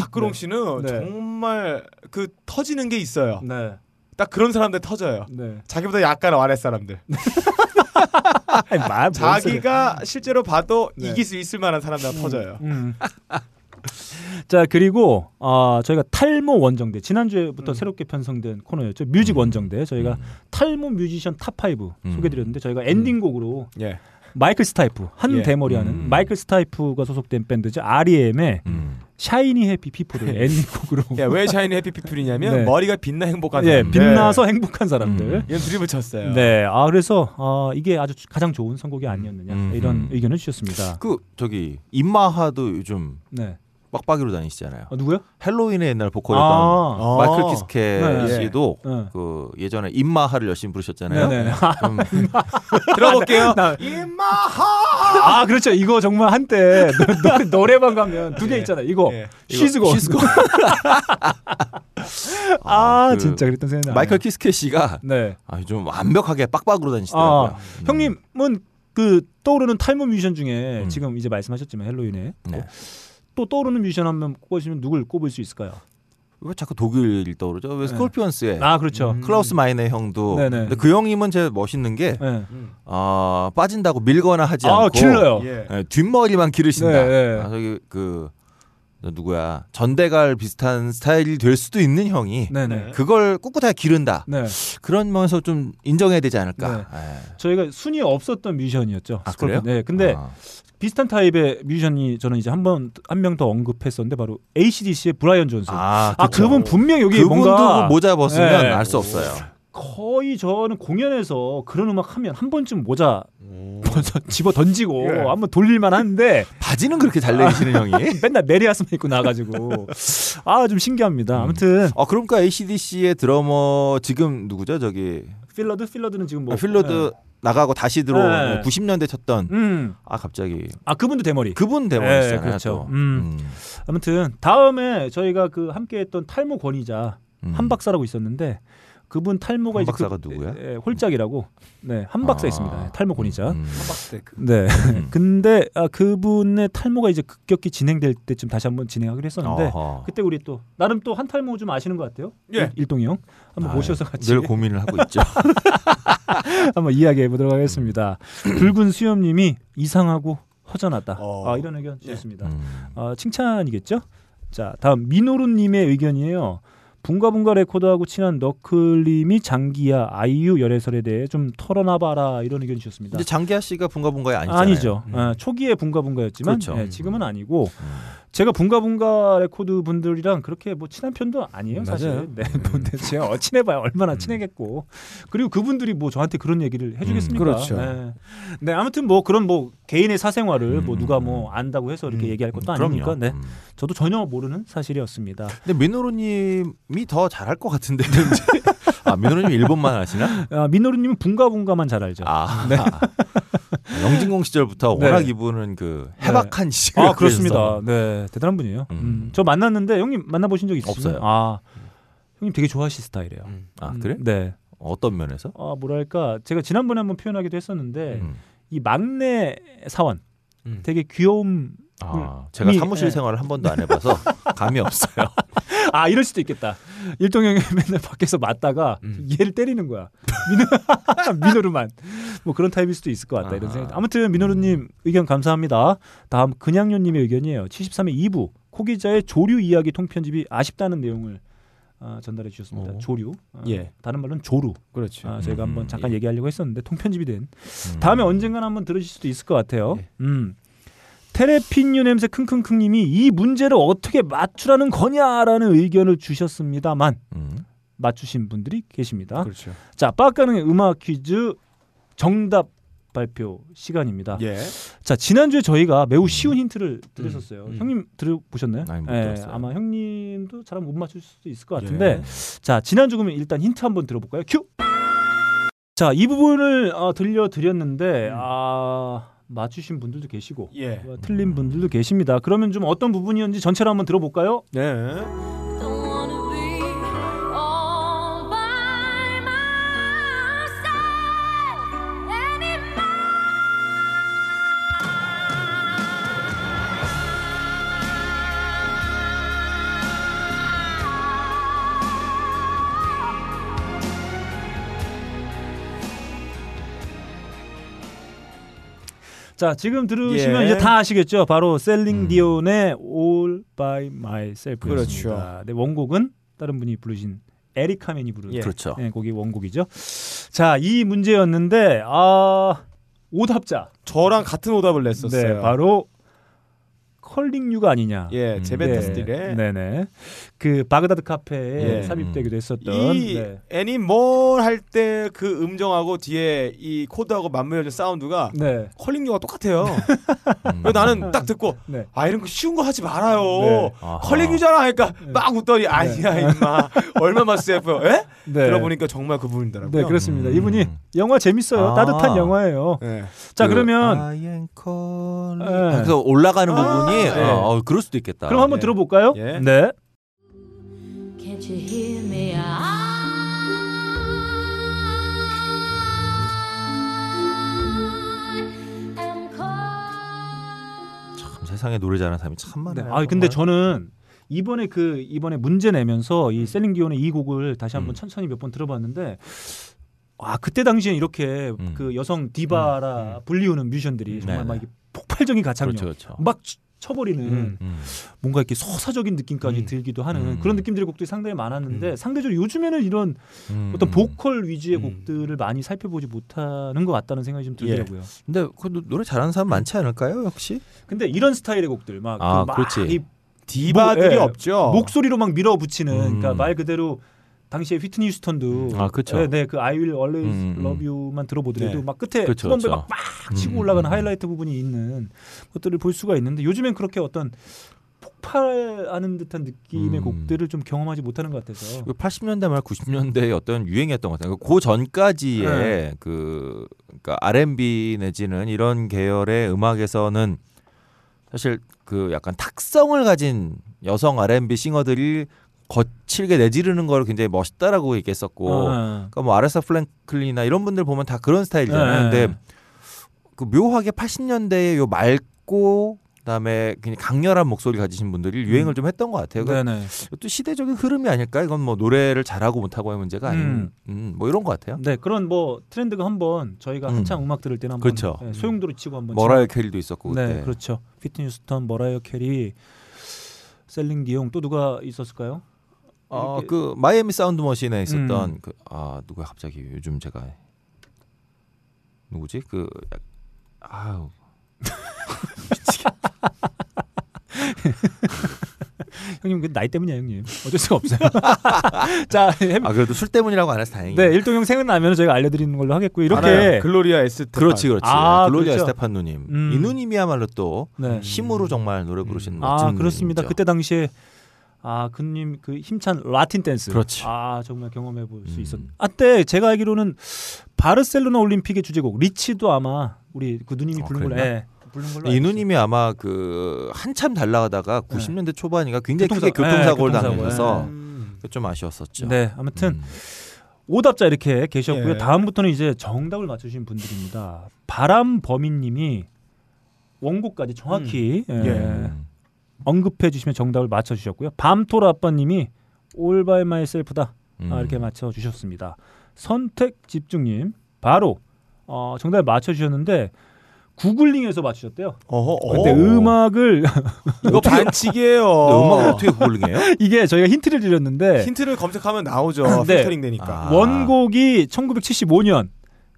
박근홍 씨는 네. 정말 그 터지는 게 있어요. 네. 딱 그런 사람들 터져요. 네. 자기보다 약간 아래 사람들. 말. 자기가 실제로 봐도 네. 이길 수 있을 만한 사람들 터져요. 음. 자 그리고 어, 저희가 탈모 원정대 지난주에부터 음. 새롭게 편성된 코너였죠 뮤직 원정대 저희가 음. 탈모 뮤지션 top 5 음. 소개드렸는데 저희가 엔딩곡으로 예. 마이클 스타이프 한 예. 대머리 하는 음. 마이클 스타이프가 소속된 밴드죠 R.E.M의 음. Shiny Happy People을 엔딩곡으로 예, 왜 Shiny Happy People이냐면 네. 머리가 빛나 행복한 예, 사람들. 빛나서 행복한 사람들. 음. 이런 드립을 쳤어요. 네, 아 그래서 어, 이게 아주 가장 좋은 선곡이 아니었느냐 음. 이런 음. 의견을 주셨습니다. 그 저기 임마하도 요즘 네, 빡빡이로 다니시잖아요. 어, 누구요? Helloween의 옛날 보컬이었던 아, 마이클 키스케 네. 씨도 네. 그 예전에 임마하를 열심히 부르셨잖아요. 네네. 좀 들어볼게요. 나- 아 그렇죠. 이거 정말 한때 노, 노, 노래방 가면 두개 있잖아요. 이거 예. She's Gone. She's Gone. 아, 그 진짜 그랬던 생각이 나요. 마이클 키스케 씨가 네. 아, 좀 완벽하게 빡빡으로 다니시더라고요. 아, 형님은 그 떠오르는 탈모 뮤지션 중에 음. 지금 이제 말씀하셨지만 Helloween에 네. 또 떠오르는 뮤지션 한명 꼽으시면 누굴 꼽을 수 있을까요? 왜 자꾸 독일 떠오르죠? 왜 Scorpions의 아 그렇죠. 음. 클라우스 마이네 형도. 네네. 근데 그 형님은 제가 멋있는 게 네. 아, 빠진다고 밀거나 하지 아 않고 길러요. 예. 예, 뒷머리만 기르신다. 네, 네. 아, 저기 그 누구야 전대갈 비슷한 스타일이 될 수도 있는 형이 네네. 그걸 꿋꿋하게 기른다. 네. 그런 면에서 좀 인정해야 되지 않을까. 네. 예. 저희가 순위 없었던 뮤지션이었죠. 아, Scorpion. 그래요? 네. 근데 아. 비슷한 타입의 뮤지션이 저는 이제 한 번 한 명 더 언급했었는데 바로 AC/DC의 브라이언 존슨. 아, 아. 그분 분명 여기 그분도 뭔가 그 모자 벗으면 네. 알수 없어요. 거의 저는 공연에서 그런 음악 하면 한 번쯤 모자 벗어 집어 던지고 예. 한번 돌릴만 한데 바지는 그렇게 잘 내리시는 형이. 맨날 메리야스만 입고 나가지고 아 좀 신기합니다. 음. 아무튼 어 그러니까 AC/DC의 드러머 지금 누구죠? 저기 필 러드 필 러드는 지금 뭐 아, 필 러드 나가고 다시 들어온 네. 90년대 쳤던 네. 음. 아 갑자기 아 그분도 대머리. 그분 대머리잖아요. 네, 그렇죠. 또. 음. 아무튼 다음에 저희가 그 함께했던 탈모 권위자 음. 한 박사라고 있었는데 그분 탈모가 한 이제 박사가 그, 누구야? 에, 에, 홀짝이라고 네 한 박사 아. 있습니다. 탈모 권위자. 음. 네. 음. 근데 아, 그분의 탈모가 이제 급격히 진행될 때쯤 다시 한번 진행하기로 했었는데 어허. 그때 우리 또 나름 또 한 탈모 좀 아시는 것 같아요. 예. 일- 일동이 형 한번 아, 모셔서 같이 늘 고민을 하고 있죠. 한번 이야기해 보도록 하겠습니다. 붉은 수염 님이 이상하고 허전하다. 어. 아, 이런 의견 주셨습니다. 음. 어, 칭찬이겠죠? 자, 다음 민호루님의 의견이에요. 붕가붕가 레코드하고 친한 너클님이 장기하 아이유 열애설에 대해 좀 털어놔봐라 이런 의견 주셨습니다. 근데 장기하 씨가 붕가붕가에 아니잖아요. 아니죠. 음. 어, 초기에 붕가붕가였지만 그렇죠. 예, 지금은 아니고 음. 제가 붕가붕가 레코드 분들이랑 그렇게 뭐 친한 편도 아니에요 사실. 맞아요. 네, 뭐 제가 어, 친해봐야 얼마나 음. 친해겠고 그리고 그분들이 뭐 저한테 그런 얘기를 해주겠습니까? 음, 그렇죠. 네. 네, 아무튼 뭐 그런 뭐 개인의 사생활을 뭐 음, 누가 음. 뭐 안다고 해서 이렇게 음, 얘기할 것도 그럼요. 아니니까. 네, 음. 저도 전혀 모르는 사실이었습니다. 근데 민호루님이 더 잘할 것 같은데. 아 민호루님 일본만 하시나? 아, 민노루님은 붕가붕가만 잘 알죠. 아 네. 영진공 시절부터 네. 워낙 이분은 그 해박한 시를 아 그렇습니다. 네 대단한 분이에요. 음. 음, 저 만났는데 형님 만나보신 적 있으세요? 없어요. 아 형님 되게 좋아하실 스타일이에요. 아 음, 그래? 네. 어떤 면에서? 아 뭐랄까 제가 지난번에 한번 표현하기도 했었는데 음. 이 막내 사원 음. 되게 귀여움 아, 제가 이- 사무실 예. 생활을 한 번도 안 해봐서 감이 없어요. 아 이럴 수도 있겠다. 일동 형이 맨날 밖에서 맞다가 음. 얘를 때리는 거야. 민호 민호루만 뭐 그런 타입일 수도 있을 것 같다 이런 아. 생각. 아무튼 민호루님 의견 감사합니다. 다음 근양요님의 의견이에요. 73회 2부 코 기자의 조류 이야기 통편집이 아쉽다는 내용을 아, 전달해 주셨습니다. 어. 조류. 아, 예. 다른 말로는 조루. 그렇죠. 아, 제가 한번 음, 잠깐 예. 얘기하려고 했었는데 통편집이 된. 음. 다음에 언젠가는 한번 들으실 수도 있을 것 같아요. 예. 음. 테레핀유 냄새 킁킁킁님이 이 문제를 어떻게 맞추라는 거냐라는 의견을 주셨습니다만 음. 맞추신 분들이 계십니다. 그렇죠. 자, 빠까는 음악 퀴즈 정답 발표 시간입니다. 예. 자, 지난주에 저희가 매우 쉬운 힌트를 드렸었어요. 음. 형님 들어보셨나요? 아니, 못 예, 들었어요. 아마 형님도 잘 못 맞출 수도 있을 것 예. 같은데 자, 지난주 그러면 일단 힌트 한번 들어볼까요? 큐. 자, 이 부분을 어, 들려드렸는데 아 맞추신 분들도 계시고 예. 어, 틀린 분들도 계십니다. 그러면 좀 어떤 부분이었는지 전체로 한번 들어볼까요? 네. 자, 지금 들으시면 예. 이제 다 아시겠죠? 바로 셀린 음. 디온의 All by Myself였습니다. 그렇죠. 네, 원곡은 다른 분이 부르신 에릭 카멘이 부른 예. 그렇죠. 네, 곡이 원곡이죠. 자, 이 문제였는데 아 오답자 저랑 같은 오답을 냈었어요. 네, 바로 Calling You가 아니냐. 예, 음. 제베타 네, 스틸의 네 네. 그 바그다드 카페에 예. 삽입되기도 했었던 이 네. anymore 할 때 그 음정하고 뒤에 이 코드하고 맞물려진 사운드가 네. Calling You가 똑같아요. 음. 그래서 나는 딱 듣고 네. 아 이런 거 쉬운 거 하지 말아요. 네. 컬링류잖아 하니까 막 웃더니 아니야 임마 얼마나 세요? 에? 네. 들어보니까 정말 그분이더라고요. 네, 그렇습니다. 음. 이분이 영화 재밌어요. 아. 따뜻한 영화예요. 네. 자, 그. 예. 아, 그래서 올라가는 아, 부분이 네. 어, 어, 그럴 수도 있겠다. 그럼 한번 예. 들어볼까요? 예. 네. 참 세상에 노래 잘하는 사람이 참 네. 많아요. 아 근데. 저는 이번에 그 이번에 문제 내면서 이 셀링 디온의 이 곡을 다시 한번 음. 천천히 몇 번 들어봤는데 아 그때 당시엔 이렇게 음. 그 여성 디바라 불리우는 뮤지션들이 정말 네네. 막 이게 폭발적인 가창력 그렇죠, 그렇죠. 막 치- 쳐버리는 음. 음. 뭔가 이렇게 서사적인 느낌까지 음. 들기도 하는 음. 그런 느낌들의 곡들이 상당히 많았는데 음. 상대적으로 요즘에는 이런 음. 어떤 보컬 위주의 음. 곡들을 많이 살펴보지 못하는 것 같다는 생각이 좀 예. 들더라고요. 근데 그 노- 노래 잘하는 사람 많지 않을까요, 역시? 근데 이런 스타일의 곡들 막, 아, 그 막 그렇지. 이 디바들이 뭐, 예. 없죠. 목소리로 막 밀어붙이는 음. 그러니까 말 그대로 당시에 휘트니 휴스턴도 아, 그쵸. 네, 네, 그 I Will Always 음, 음. Love You만 들어보더라도 네. 막 끝에 후반부에 그쵸. 막막 치고 음, 올라가는 음. 하이라이트 부분이 있는 것들을 볼 수가 있는데 요즘엔 그렇게 어떤 폭발하는 듯한 느낌의 음. 곡들을 좀 경험하지 못하는 것 같아서 80년대 말 90년대의 어떤 유행이었던 것 같아요. 그 전까지의 네. 그 그러니까 R&B 내지는 이런 계열의 음악에서는 사실 그 약간 탁성을 가진 여성 R&B 싱어들이 거칠게 내지르는 걸 굉장히 멋있다라고 얘기했었고, 아, 그러니까 뭐 아레사 프랭클린이나 이런 분들 보면 다 그런 스타일이잖아요. 네. 근데 그 묘하게 80년대에 요 맑고 그다음에 그냥 강렬한 목소리 가지신 분들이 유행을 좀 했던 것 같아요. 그 네네. 또 시대적인 흐름이 아닐까? 이건 뭐 노래를 잘하고 못하고의 문제가 아닌 음. 음, 뭐 이런 것 같아요. 네 그런 뭐 트렌드가 한번 저희가 음. 한창 음악 들을 때는 한번 그렇죠. 네, 소용돌이 치고 한번 머라이어 캐리도 있었고 네, 그때. 그렇죠. 휘트니 휴스턴, 머라이어 캐리, 셀린 디온 또 누가 있었을까요? 어, 그 마이애미 사운드 머신에 있었던 음. 그아 누가 갑자기 요즘 제가 누구지 그 약- 아우 형님 그 나이 때문이야 형님. 어쩔 수가 없어요. 자, 햄- 아 그래도 술 때문이라고 안 해서 다행이에요. 네 일동 형 생각나면 저희가 알려드리는 걸로 하겠고요. 이렇게 알아요. 글로리아 에스테판. 그렇지 그렇지. 아, 글로리아 그렇죠. 스테판 누님. 음. 이 누님이야말로 또 네. 힘으로 정말 노래 부르시는 멋진 아 그렇습니다. 분이죠. 그때 당시에 아 그님 그 힘찬 라틴 댄스. 그렇지. 아 정말 경험해 볼수 음. 있었. 아때 제가 알기로는 바르셀로나 올림픽의 주제곡 리치도 아마 우리 그 누님이 어, 부른 걸로. 예. 알고 이누님이 아마 그 한참 잘 나가다가 90년대 초반인가 굉장히 교통사- 크게 교통사고를 네, 당해서 음. 좀 아쉬웠었죠. 네, 아무튼 음. 오답자 이렇게 계셨고요. 예. 다음부터는 이제 정답을 맞추신 분들입니다. 바람범인님이 원고까지 정확히 예, 음. 언급해 주시면 정답을 맞춰 주셨고요. 밤토라 아빠님이 All by myself다 음. 아, 이렇게 맞춰 주셨습니다. 선택 집중님 바로 어, 정답을 맞춰 주셨는데 구글링에서 맞추셨대요. 어허. 근데 어. 음악을 이거 반칙이에요. 근데 음악을 어떻게 구글링해요? 이게 저희가 힌트를 드렸는데 힌트를 검색하면 나오죠. 네. 필터링 되니까. 아. 원곡이 1975년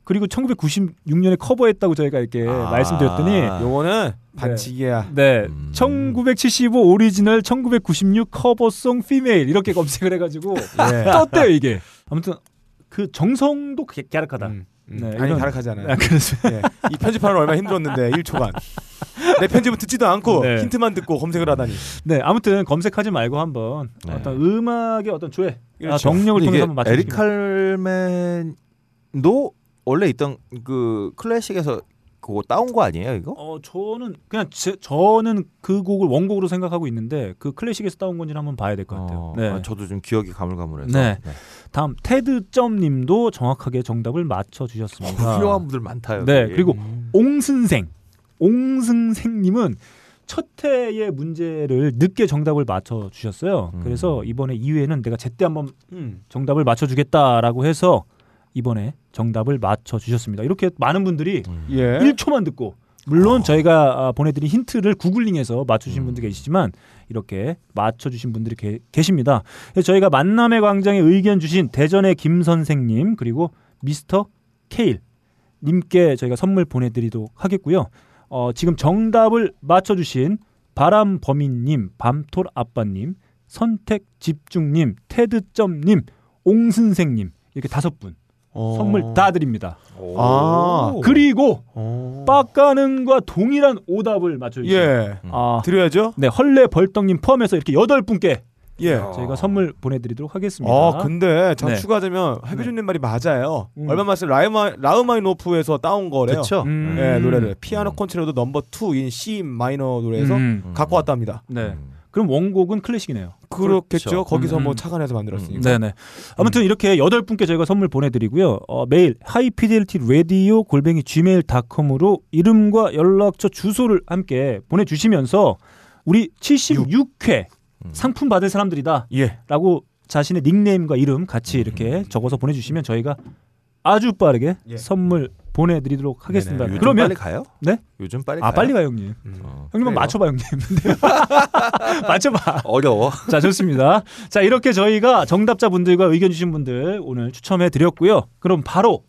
그리고 1996년에 커버했다고 저희가 이렇게 아. 말씀드렸더니 요거는 반칙이야. 네, 음. 1975 오리지널, 1996 cover song female 이렇게 검색을 해 가지고 예. 떴대요 이게. 아무튼 그 정성도 개- 갸륵하다. 음, 음. 네, 아니 않아요. 아, 그래서 예. 이 편집하는 얼마나 힘들었는데 1초간. 내 편집은 듣지도 않고 네. 힌트만 듣고 검색을 하다니. 네, 아무튼 검색하지 말고 한번 네. 어떤 음악의 어떤 조회, 아, 그렇죠. 정력을 근데 통해서 한번 맞춰 에릭 칼맨도 원래 있던 그 클래식에서 그거 따온 거 아니에요 이거? 어 저는 그냥 제, 저는 그 곡을 원곡으로 생각하고 있는데 그 클래식에서 따온 건지 는 한번 봐야 될 것 같아요. 어, 네. 아, 저도 좀 기억이 가물가물해서. 네. 다음 테드 점님도 정확하게 정답을 맞춰 주셨습니다. 훌륭한 분들 많다 여기. 네, 그리고 음. 옹승생, 옹승생님은 첫 회의 문제를 늦게 정답을 맞춰 주셨어요. 음. 그래서 이번에 2회는 내가 제때 한번 음. 정답을 맞춰 주겠다라고 해서 이번에 정답을 맞춰 주셨습니다. 이렇게 많은 분들이 음. 예. 1초만 듣고 물론 어. 저희가 아, 보내드린 힌트를 구글링해서 맞추신 음. 분들 계시지만 이렇게 맞춰주신 분들이 계, 계십니다. 저희가 만남의 광장에 의견 주신 대전의 김 선생님 그리고 미스터 케일 님께 저희가 선물 보내드리도록 하겠고요. 어, 지금 정답을 맞춰주신 바람범인님, 밤톨 아빠님, 선택 집중님, 테드점님, 옹선생님 이렇게 다섯 분 어. 선물 다 드립니다. 아. 그리고 어. 빡가능과 동일한 오답을 맞춰주신 예. 아, 드려야죠. 네 헐레 벌떡님 포함해서 이렇게 여덟 분께 예. 저희가 선물 보내드리도록 하겠습니다. 아 근데 참 네. 추가되면 헤비조님 말이 맞아요. 음. 얼마 말씀 라흐마 라흐마니노프에서 따온 거래요. 그렇죠. 음. 예, 노래를 피아노 음. 콘체르토 number 2 in C minor 노래에서 음. 음. 갖고 왔답니다. 네. 그럼 원곡은 클래식이네요. 그렇겠죠. 그렇죠. 거기서 음. 뭐 착안해서 만들었으니까. 네네. 아무튼 이렇게 여덟 분께 저희가 선물 보내드리고요. 어, 메일 high fidelity radio 골뱅이 gmail.com으로 이름과 연락처 주소를 함께 보내주시면서 우리 76회 음. 상품 받을 사람들이다. 예. 라고 자신의 닉네임과 이름 같이 이렇게 적어서 보내주시면 저희가 아주 빠르게 예. 선물 보내드리도록 하겠습니다. 요즘 그러면 빨리 가요? 네? 요즘 빨리 아 가요? 빨리 가요 형님. 어, 형님 한번 그래요. 맞춰봐 형님. 맞춰봐. 어려워. 자 좋습니다. 자 이렇게 저희가 정답자 분들과 의견 주신 분들 오늘 추첨해 드렸고요. 그럼 바로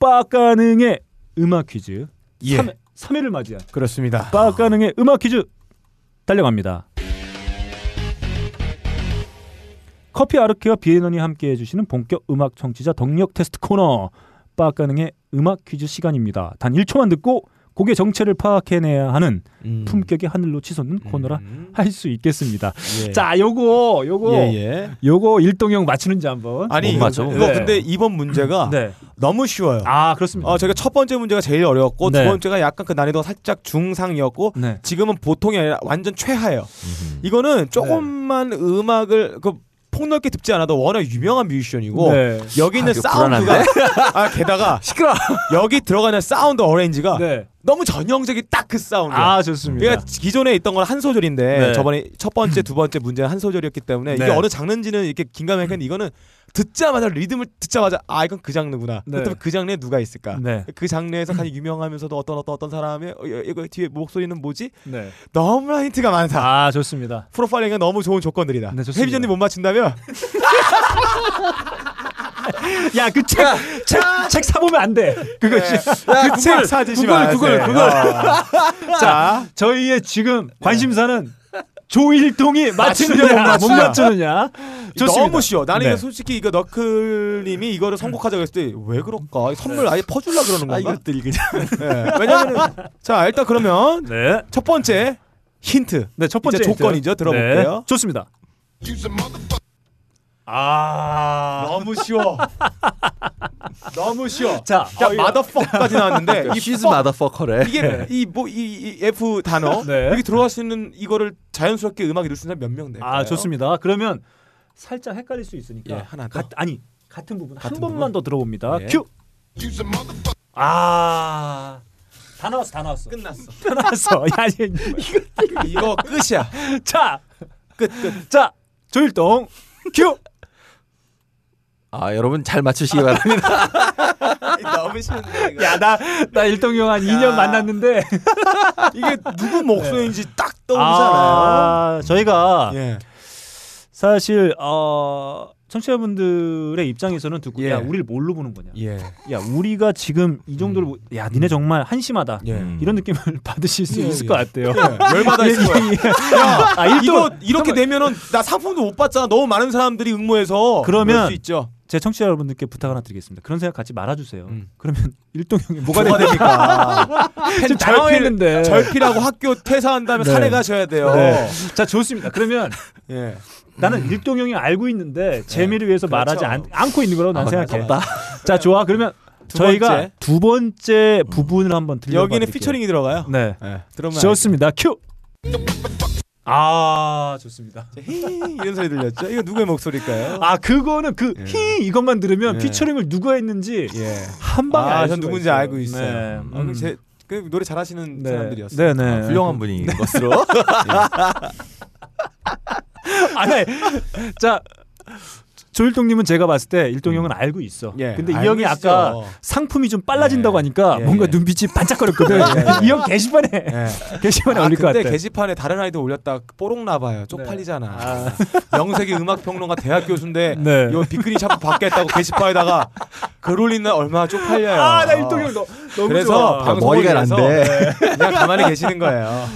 빠가능의 음악 퀴즈 예. 3, 3회를 맞이한 그렇습니다. 빠가능의 음악 퀴즈 달려갑니다. 커피 아르케와 비에넌이 함께 해 주시는 본격 음악 청취자 덕력 테스트 코너 빠가능의 음악 퀴즈 시간입니다. 단 1초만 듣고 곡의 정체를 파악해내야 하는 음. 품격의 하늘로 치솟는 코너라 음. 할수 있겠습니다. 예. 자, 요거 요거 예, 예. 요거 일동형 맞추는지 한번. 아니 못 맞춰. 이거 네. 근데 이번 문제가 네. 너무 쉬워요. 아, 그렇습니다. 어, 저희가 첫 번째 문제가 제일 어려웠고 네. 두 번째가 약간 그 난이도가 살짝 중상이었고 네. 지금은 보통이 아니라 완전 최하예요. 음흠. 이거는 조금만 음악을 그 폭넓게 듣지 않아도 워낙 유명한 뮤지션이고 네. 여기 있는 아, 사운드가 아 게다가 시끄러. 여기 들어가는 사운드 arrange가 네. 너무 전형적인 딱 그 사운드야. 아, 좋습니다. 그러니까 기존에 있던 건 한 소절인데 네. 저번에 첫 번째 두 번째 문제는 한 소절이었기 때문에 이게 네. 어느 장르인지는 이렇게 긴가민가 했는데 이거는 듣자마자 리듬을 듣자마자 아 이건 그 장르구나. 네. 그렇다면 그 장르에 누가 있을까? 네. 그 장르에서 가장 유명하면서도 어떤 어떤 어떤 사람의 어, 이거 뒤에 목소리는 뭐지? 네. 너무나 힌트가 많다. 아, 좋습니다. 프로파일링은 너무 좋은 조건들이다. 네, 좋습니다. 헤비조님 못 맞춘다면 야, 그 책, 책, 책 사보면 안 돼. 그것이. 그책 사주시 구글, 마세요. 구글, 구글. 어. 자, 저희의 지금 관심사는 조일동이 맞추느냐, 못 맞추느냐. 좋습니다. 너무 쉬워. 나는 네. 솔직히 이거 너클님이 이거를 선곡하자고 했을 때 왜 그럴까? 선물 아예 퍼주려 그러는 건가? 아 이것들이 그냥 예, 왜냐면은 자 일단 그러면 네. 첫 번째 힌트. 네, 첫 번째 이제 힌트. 조건이죠. 들어볼게요. 네, 좋습니다. 아 너무 쉬워. 너무 쉬워. 자, 자, 어, 마더퍽까지 나왔는데 이 She's fuck- motherfucker래. 이게 이 뭐 이 F 단어 네. 여기 들어갈 수 있는 이거를 자연스럽게 음악에 넣을 수 있는 몇명 될까요? 아 좋습니다. 그러면 살짝 헷갈릴 수 있으니까 예, 하나 더. 가- 아니 같은 부분 한 같은 번만 부분? 더 들어봅니다. 예. 큐. 아. 다 나왔어, 다 나왔어. 끝났어. 다 나왔어. 야, 이거 이거 끝이야. 자, 끝 끝. 자, 조일동 큐. 아 여러분 잘 맞추시기 바랍니다. 너무 쉬운데 이거. 야, 나, 나 일동이 형한 2년 만났는데. 이게 누구 목소리인지 딱 떠오르잖아요. 아, 저희가 예. 사실, 어, 청취자분들의 입장에서는 듣고, 예. 야, 우리를 뭘로 보는 거냐. 예. 야, 우리가 지금 이 정도를, 보- 야, 니네 정말 한심하다. 예. 음. 이런 느낌을 받으실 수 예, 있을 예. 것 같아요. 열받아 있을 거야. 야, 아, 일동, 이거 이렇게 되면은 나 상품도 못 받잖아. 너무 많은 사람들이 응모해서 그러면 수 있죠. 제 청취자 여러분들께 부탁 하나 드리겠습니다. 그런 생각 갖지 말아주세요. 음. 그러면 일동 형이 뭐가 됩니까? 당황했는데. 절필하고 학교 퇴사한 다음에 네. 산에 가셔야 돼요. 네. 자 좋습니다. 그러면 예. 나는 일동 형이 알고 있는데 재미를 위해서 그렇죠. 말하지 않, 않고 있는 거라고 난 아, 생각해. 아깝다. 자 좋아. 그러면 두 저희가 번째. 두 번째 부분을 한번 들려. 여기는 피처링이 들어가요. 네. 네. 좋습니다. 큐. 아 좋습니다. 히 이런 소리 들렸죠? 이거 누구의 목소리일까요? 아 그거는 그 예. 히 이것만 들으면 예. 피처링을 누가 했는지 예. 한 방에 아, 알전 누군지 있어요. 알고 있어요. 네. 아, 음. 제, 그 노래 잘하시는 네. 사람들이었어요. 네네. 아, 훌륭한 분인 것으로. 아니, 자 조일동님은 제가 봤을 때 일동 형은 알고 있어. 예, 근데 이 알고 형이 있죠. 아까 상품이 좀 빨라진다고 예. 하니까 예, 뭔가 예. 눈빛이 반짝거렸거든. 예, 예. 이형 게시판에 예. 게시판에 아, 올릴 것 근데 같아. 게시판에 다른 아이들 올렸다 뽀록 나봐요. 쪽팔리잖아. 아, 명색이 음악 평론가 대학 교수인데 네. 요 빅그린 샴푸 받겠다고 게시판에다가 글 올리는 얼마나 쪽팔려요. 아, 나 일동 형 너, 너무 그래서 좋아. 방송을 머리가 안 돼. 그냥 가만히 계시는 거예요.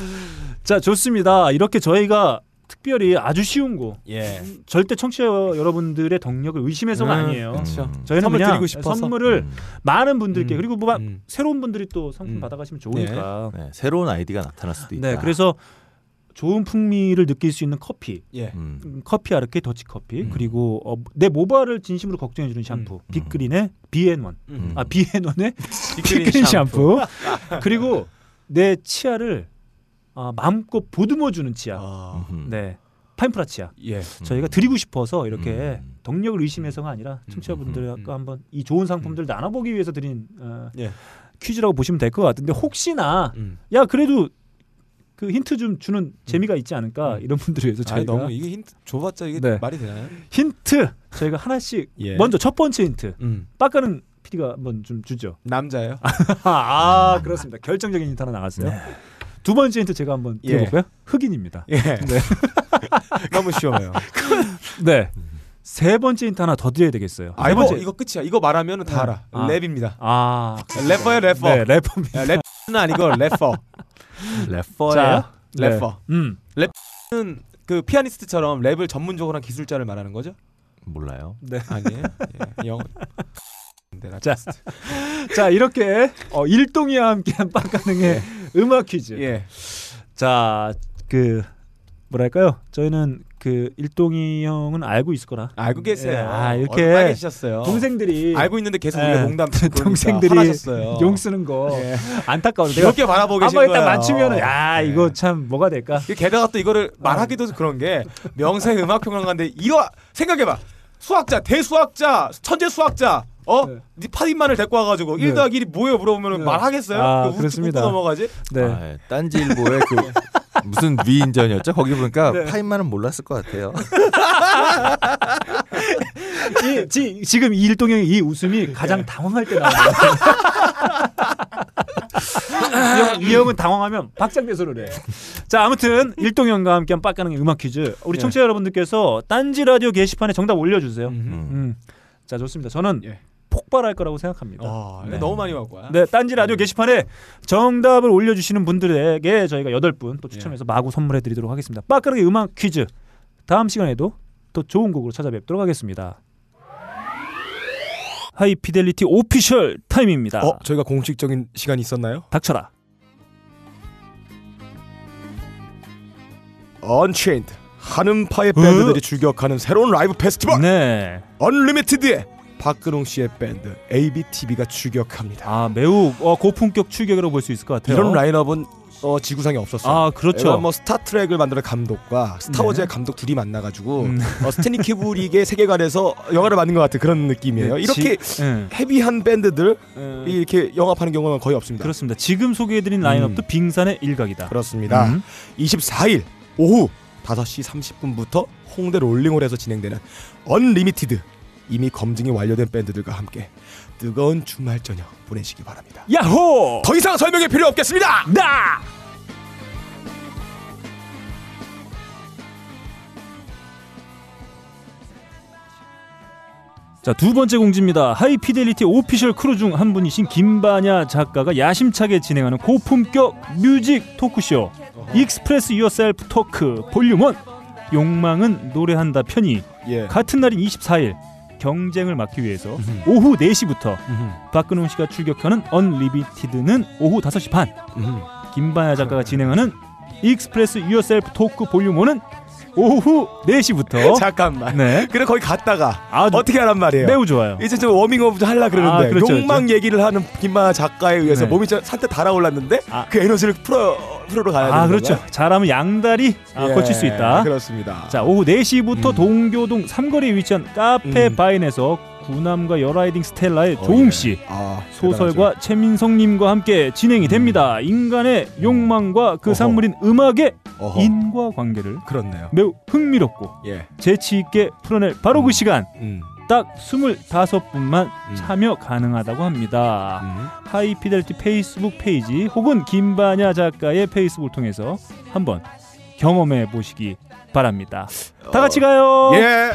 자 좋습니다. 이렇게 저희가 특별히 아주 쉬운 거 예. 절대 청취자 여러분들의 능력을 의심해서가 음, 아니에요. 그렇죠. 저희는 선물 그냥 드리고 싶어서. 선물을 음. 많은 분들께 음. 그리고 뭐 음. 새로운 분들이 또 상품 음. 받아가시면 좋으니까. 네, 새로운 아이디가 나타날 수도 있다. 네, 그래서 좋은 풍미를 느낄 수 있는 커피, 예. 음. 음, 커피 아르케 더치 커피 음. 그리고 어, 내 모발을 진심으로 걱정해주는 샴푸 빅그린의 비앤원, 음. 아 비앤원의 빅그린 빅그린 샴푸, 그리고 내 치아를 아, 마음껏 보듬어주는 치아, 아, 음. 네 파인프라 치아. 예. 저희가 드리고 싶어서 이렇게 음. 능력을 의심해서가 아니라 청취자분들과 음. 한번 이 좋은 상품들 나눠보기 위해서 드린 어, 예. 퀴즈라고 보시면 될 것 같은데 혹시나 음. 야 그래도 그 힌트 좀 주는 재미가 있지 않을까 이런 분들을 위해서 아니 저희가 너무 이게 힌트 줘봤자 이게 네. 말이 되나요? 힌트 저희가 하나씩 예. 먼저 첫 번째 힌트 음. 빡가는 PD가 한번 좀 주죠. 남자예요. 아, 그렇습니다. 결정적인 힌트 하나 나갔어요. 두 번째 힌트 제가 한번 예. 드려볼까요? 흑인입니다. 예. 너무 쉬워요. 네. 세 번째 힌트 하나 더 드려야 되겠어요. 아세 이거 번째 이거 끝이야. 이거 말하면은 다 네. 알아. 아. 랩입니다. 아 래퍼예요, 래퍼. 네, 래퍼입니다. 야, 랩은 아니고 래퍼. 래퍼예요? 자, 네. 래퍼. 음. 는그 피아니스트처럼 랩을 전문적으로 한 기술자를 말하는 거죠? 몰라요. 네. 아니에요. 예. 영어. 네, 자, 자 이렇게 어, 일동이와 함께한 빡가능의 음악 퀴즈. 예. 자, 그 뭐랄까요? 저희는 그 일동이 형은 알고 있을 거라. 알고 계세요. 예, 아, 이렇게 계셨어요. 동생들이 알고 있는데 계속 예. 우리가 농담 그러니까 동생들이 화나셨어요. 용 쓰는 거 예. 안타까워서 이렇게 바라보고 계신 한번 일단 거예요. 맞추면은 야 예. 이거 참 뭐가 될까? 게다가 또 이거를 말하기도 그런 게 명세 음악 평론가인데 이거 생각해 봐 수학자 대수학자 천재 수학자 어? 네. 네 파딘만을 데리고 와가지고 네. 1 더하기 1이 뭐예요 물어보면 네. 말하겠어요? 아, 그 웃- 그렇습니다. 넘어가지? 네. 아, 예. 딴지일보의 그 무슨 위인전이었죠? 거기 보니까 네. 파인만은 몰랐을 것 같아요. 이, 지, 지금 이 일동 형의 이 웃음이 가장 당황할 때 나와요. 이, 형, 이 형 은 당황하면 박장대소를 해. 자 아무튼 일동 형과 함께한 빡가는 음악 퀴즈. 우리 예. 청취자 여러분들께서 딴지 라디오 게시판에 정답 올려주세요. 음. 음. 자 좋습니다. 저는 예. 폭발할 거라고 생각합니다. 아, 네. 너무 많이 올 거야. 네, 딴지 라디오 게시판에 정답을 올려주시는 분들에게 저희가 여덟 분 또 추첨해서 마구 선물해드리도록 하겠습니다. 빠까르게 음악 퀴즈 다음 시간에도 또 좋은 곡으로 찾아뵙도록 하겠습니다. 하이피델리티 official 타임입니다. 어, 저희가 공식적인 시간이 있었나요? 닥쳐라. 언체인드 한음파의 밴드들이 출격하는 새로운 라이브 페스티벌 네. 언리미티드의 박근홍 씨의 밴드 ABTV가 출격합니다. 아 매우 어, 고품격 출격이라고 볼 수 있을 것 같아요. 이런 라인업은 어, 지구상에 없었어요. 아 그렇죠. 뭐 스타트렉을 만드는 감독과 스타워즈의 감독 둘이 만나가지고 음. 어, 스탠리 큐브릭의 세계관에서 영화를 만든 것 같은 그런 느낌이에요. 네, 이렇게 지- 네. 헤비한 밴드들 어, 이 이렇게 영업하는 경우는 거의 없습니다. 그렇습니다. 지금 소개해드린 라인업도 빙산의 일각이다. 그렇습니다. 음. 24일 오후 5시 30분부터 홍대 롤링홀에서 진행되는 언리미티드 이미 검증이 완료된 밴드들과 함께 뜨거운 주말 저녁 보내시기 바랍니다. 야호! 더 이상 설명이 필요 없겠습니다. 나! 자, 두 번째 공지입니다. 하이피델리티 official crew 중 한 분이신 김반야 작가가 야심차게 진행하는 고품격 뮤직 토크쇼 Express Yourself Talk Volume 1 욕망은 노래한다 편이 예. 같은 날인 24일 경쟁을 막기 위해서 오후 4시부터 박근홍 씨가 출격하는 언리미티드는 오후 5시 반. 김반야 작가가 진행하는 Express Yourself Talk Volume 1은 오후 4시부터 잠깐만. 네. 그래 거기 갔다가 아주 어떻게 하란 말이에요? 매우 좋아요. 이제 좀 워밍업 좀 하려 그러는데 아, 그렇죠, 욕망 얘기를 하는 김반야 작가에 의해서 네. 몸이 좀 산뜻 달아올랐는데 아. 그 에너지를 풀어 풀어로 가야 되는 아, 그렇죠. 건가요? 잘하면 양다리 아, 예, 거칠 수 있다. 그렇습니다. 자, 오후 4시부터 음. 동교동 삼거리에 위치한 카페 음. 바인에서 구남과여라이딩스텔라의 어, 조웅 예. 씨 아, 소설가 최민석 님과 함께 진행이 됩니다. 인간의 욕망과 그 어허. 산물인 음악의 어허. 인과 관계를 그렇네요. 매우 흥미롭고 예. 재치 있게 풀어낼 바로 그 시간 음. 딱 25분만 음. 참여 가능하다고 합니다. 음. 하이피델리티 페이스북 페이지 혹은 김반야 작가의 페이스북을 통해서 한번 경험해 보시기 바랍니다. 다 같이 가요. 예.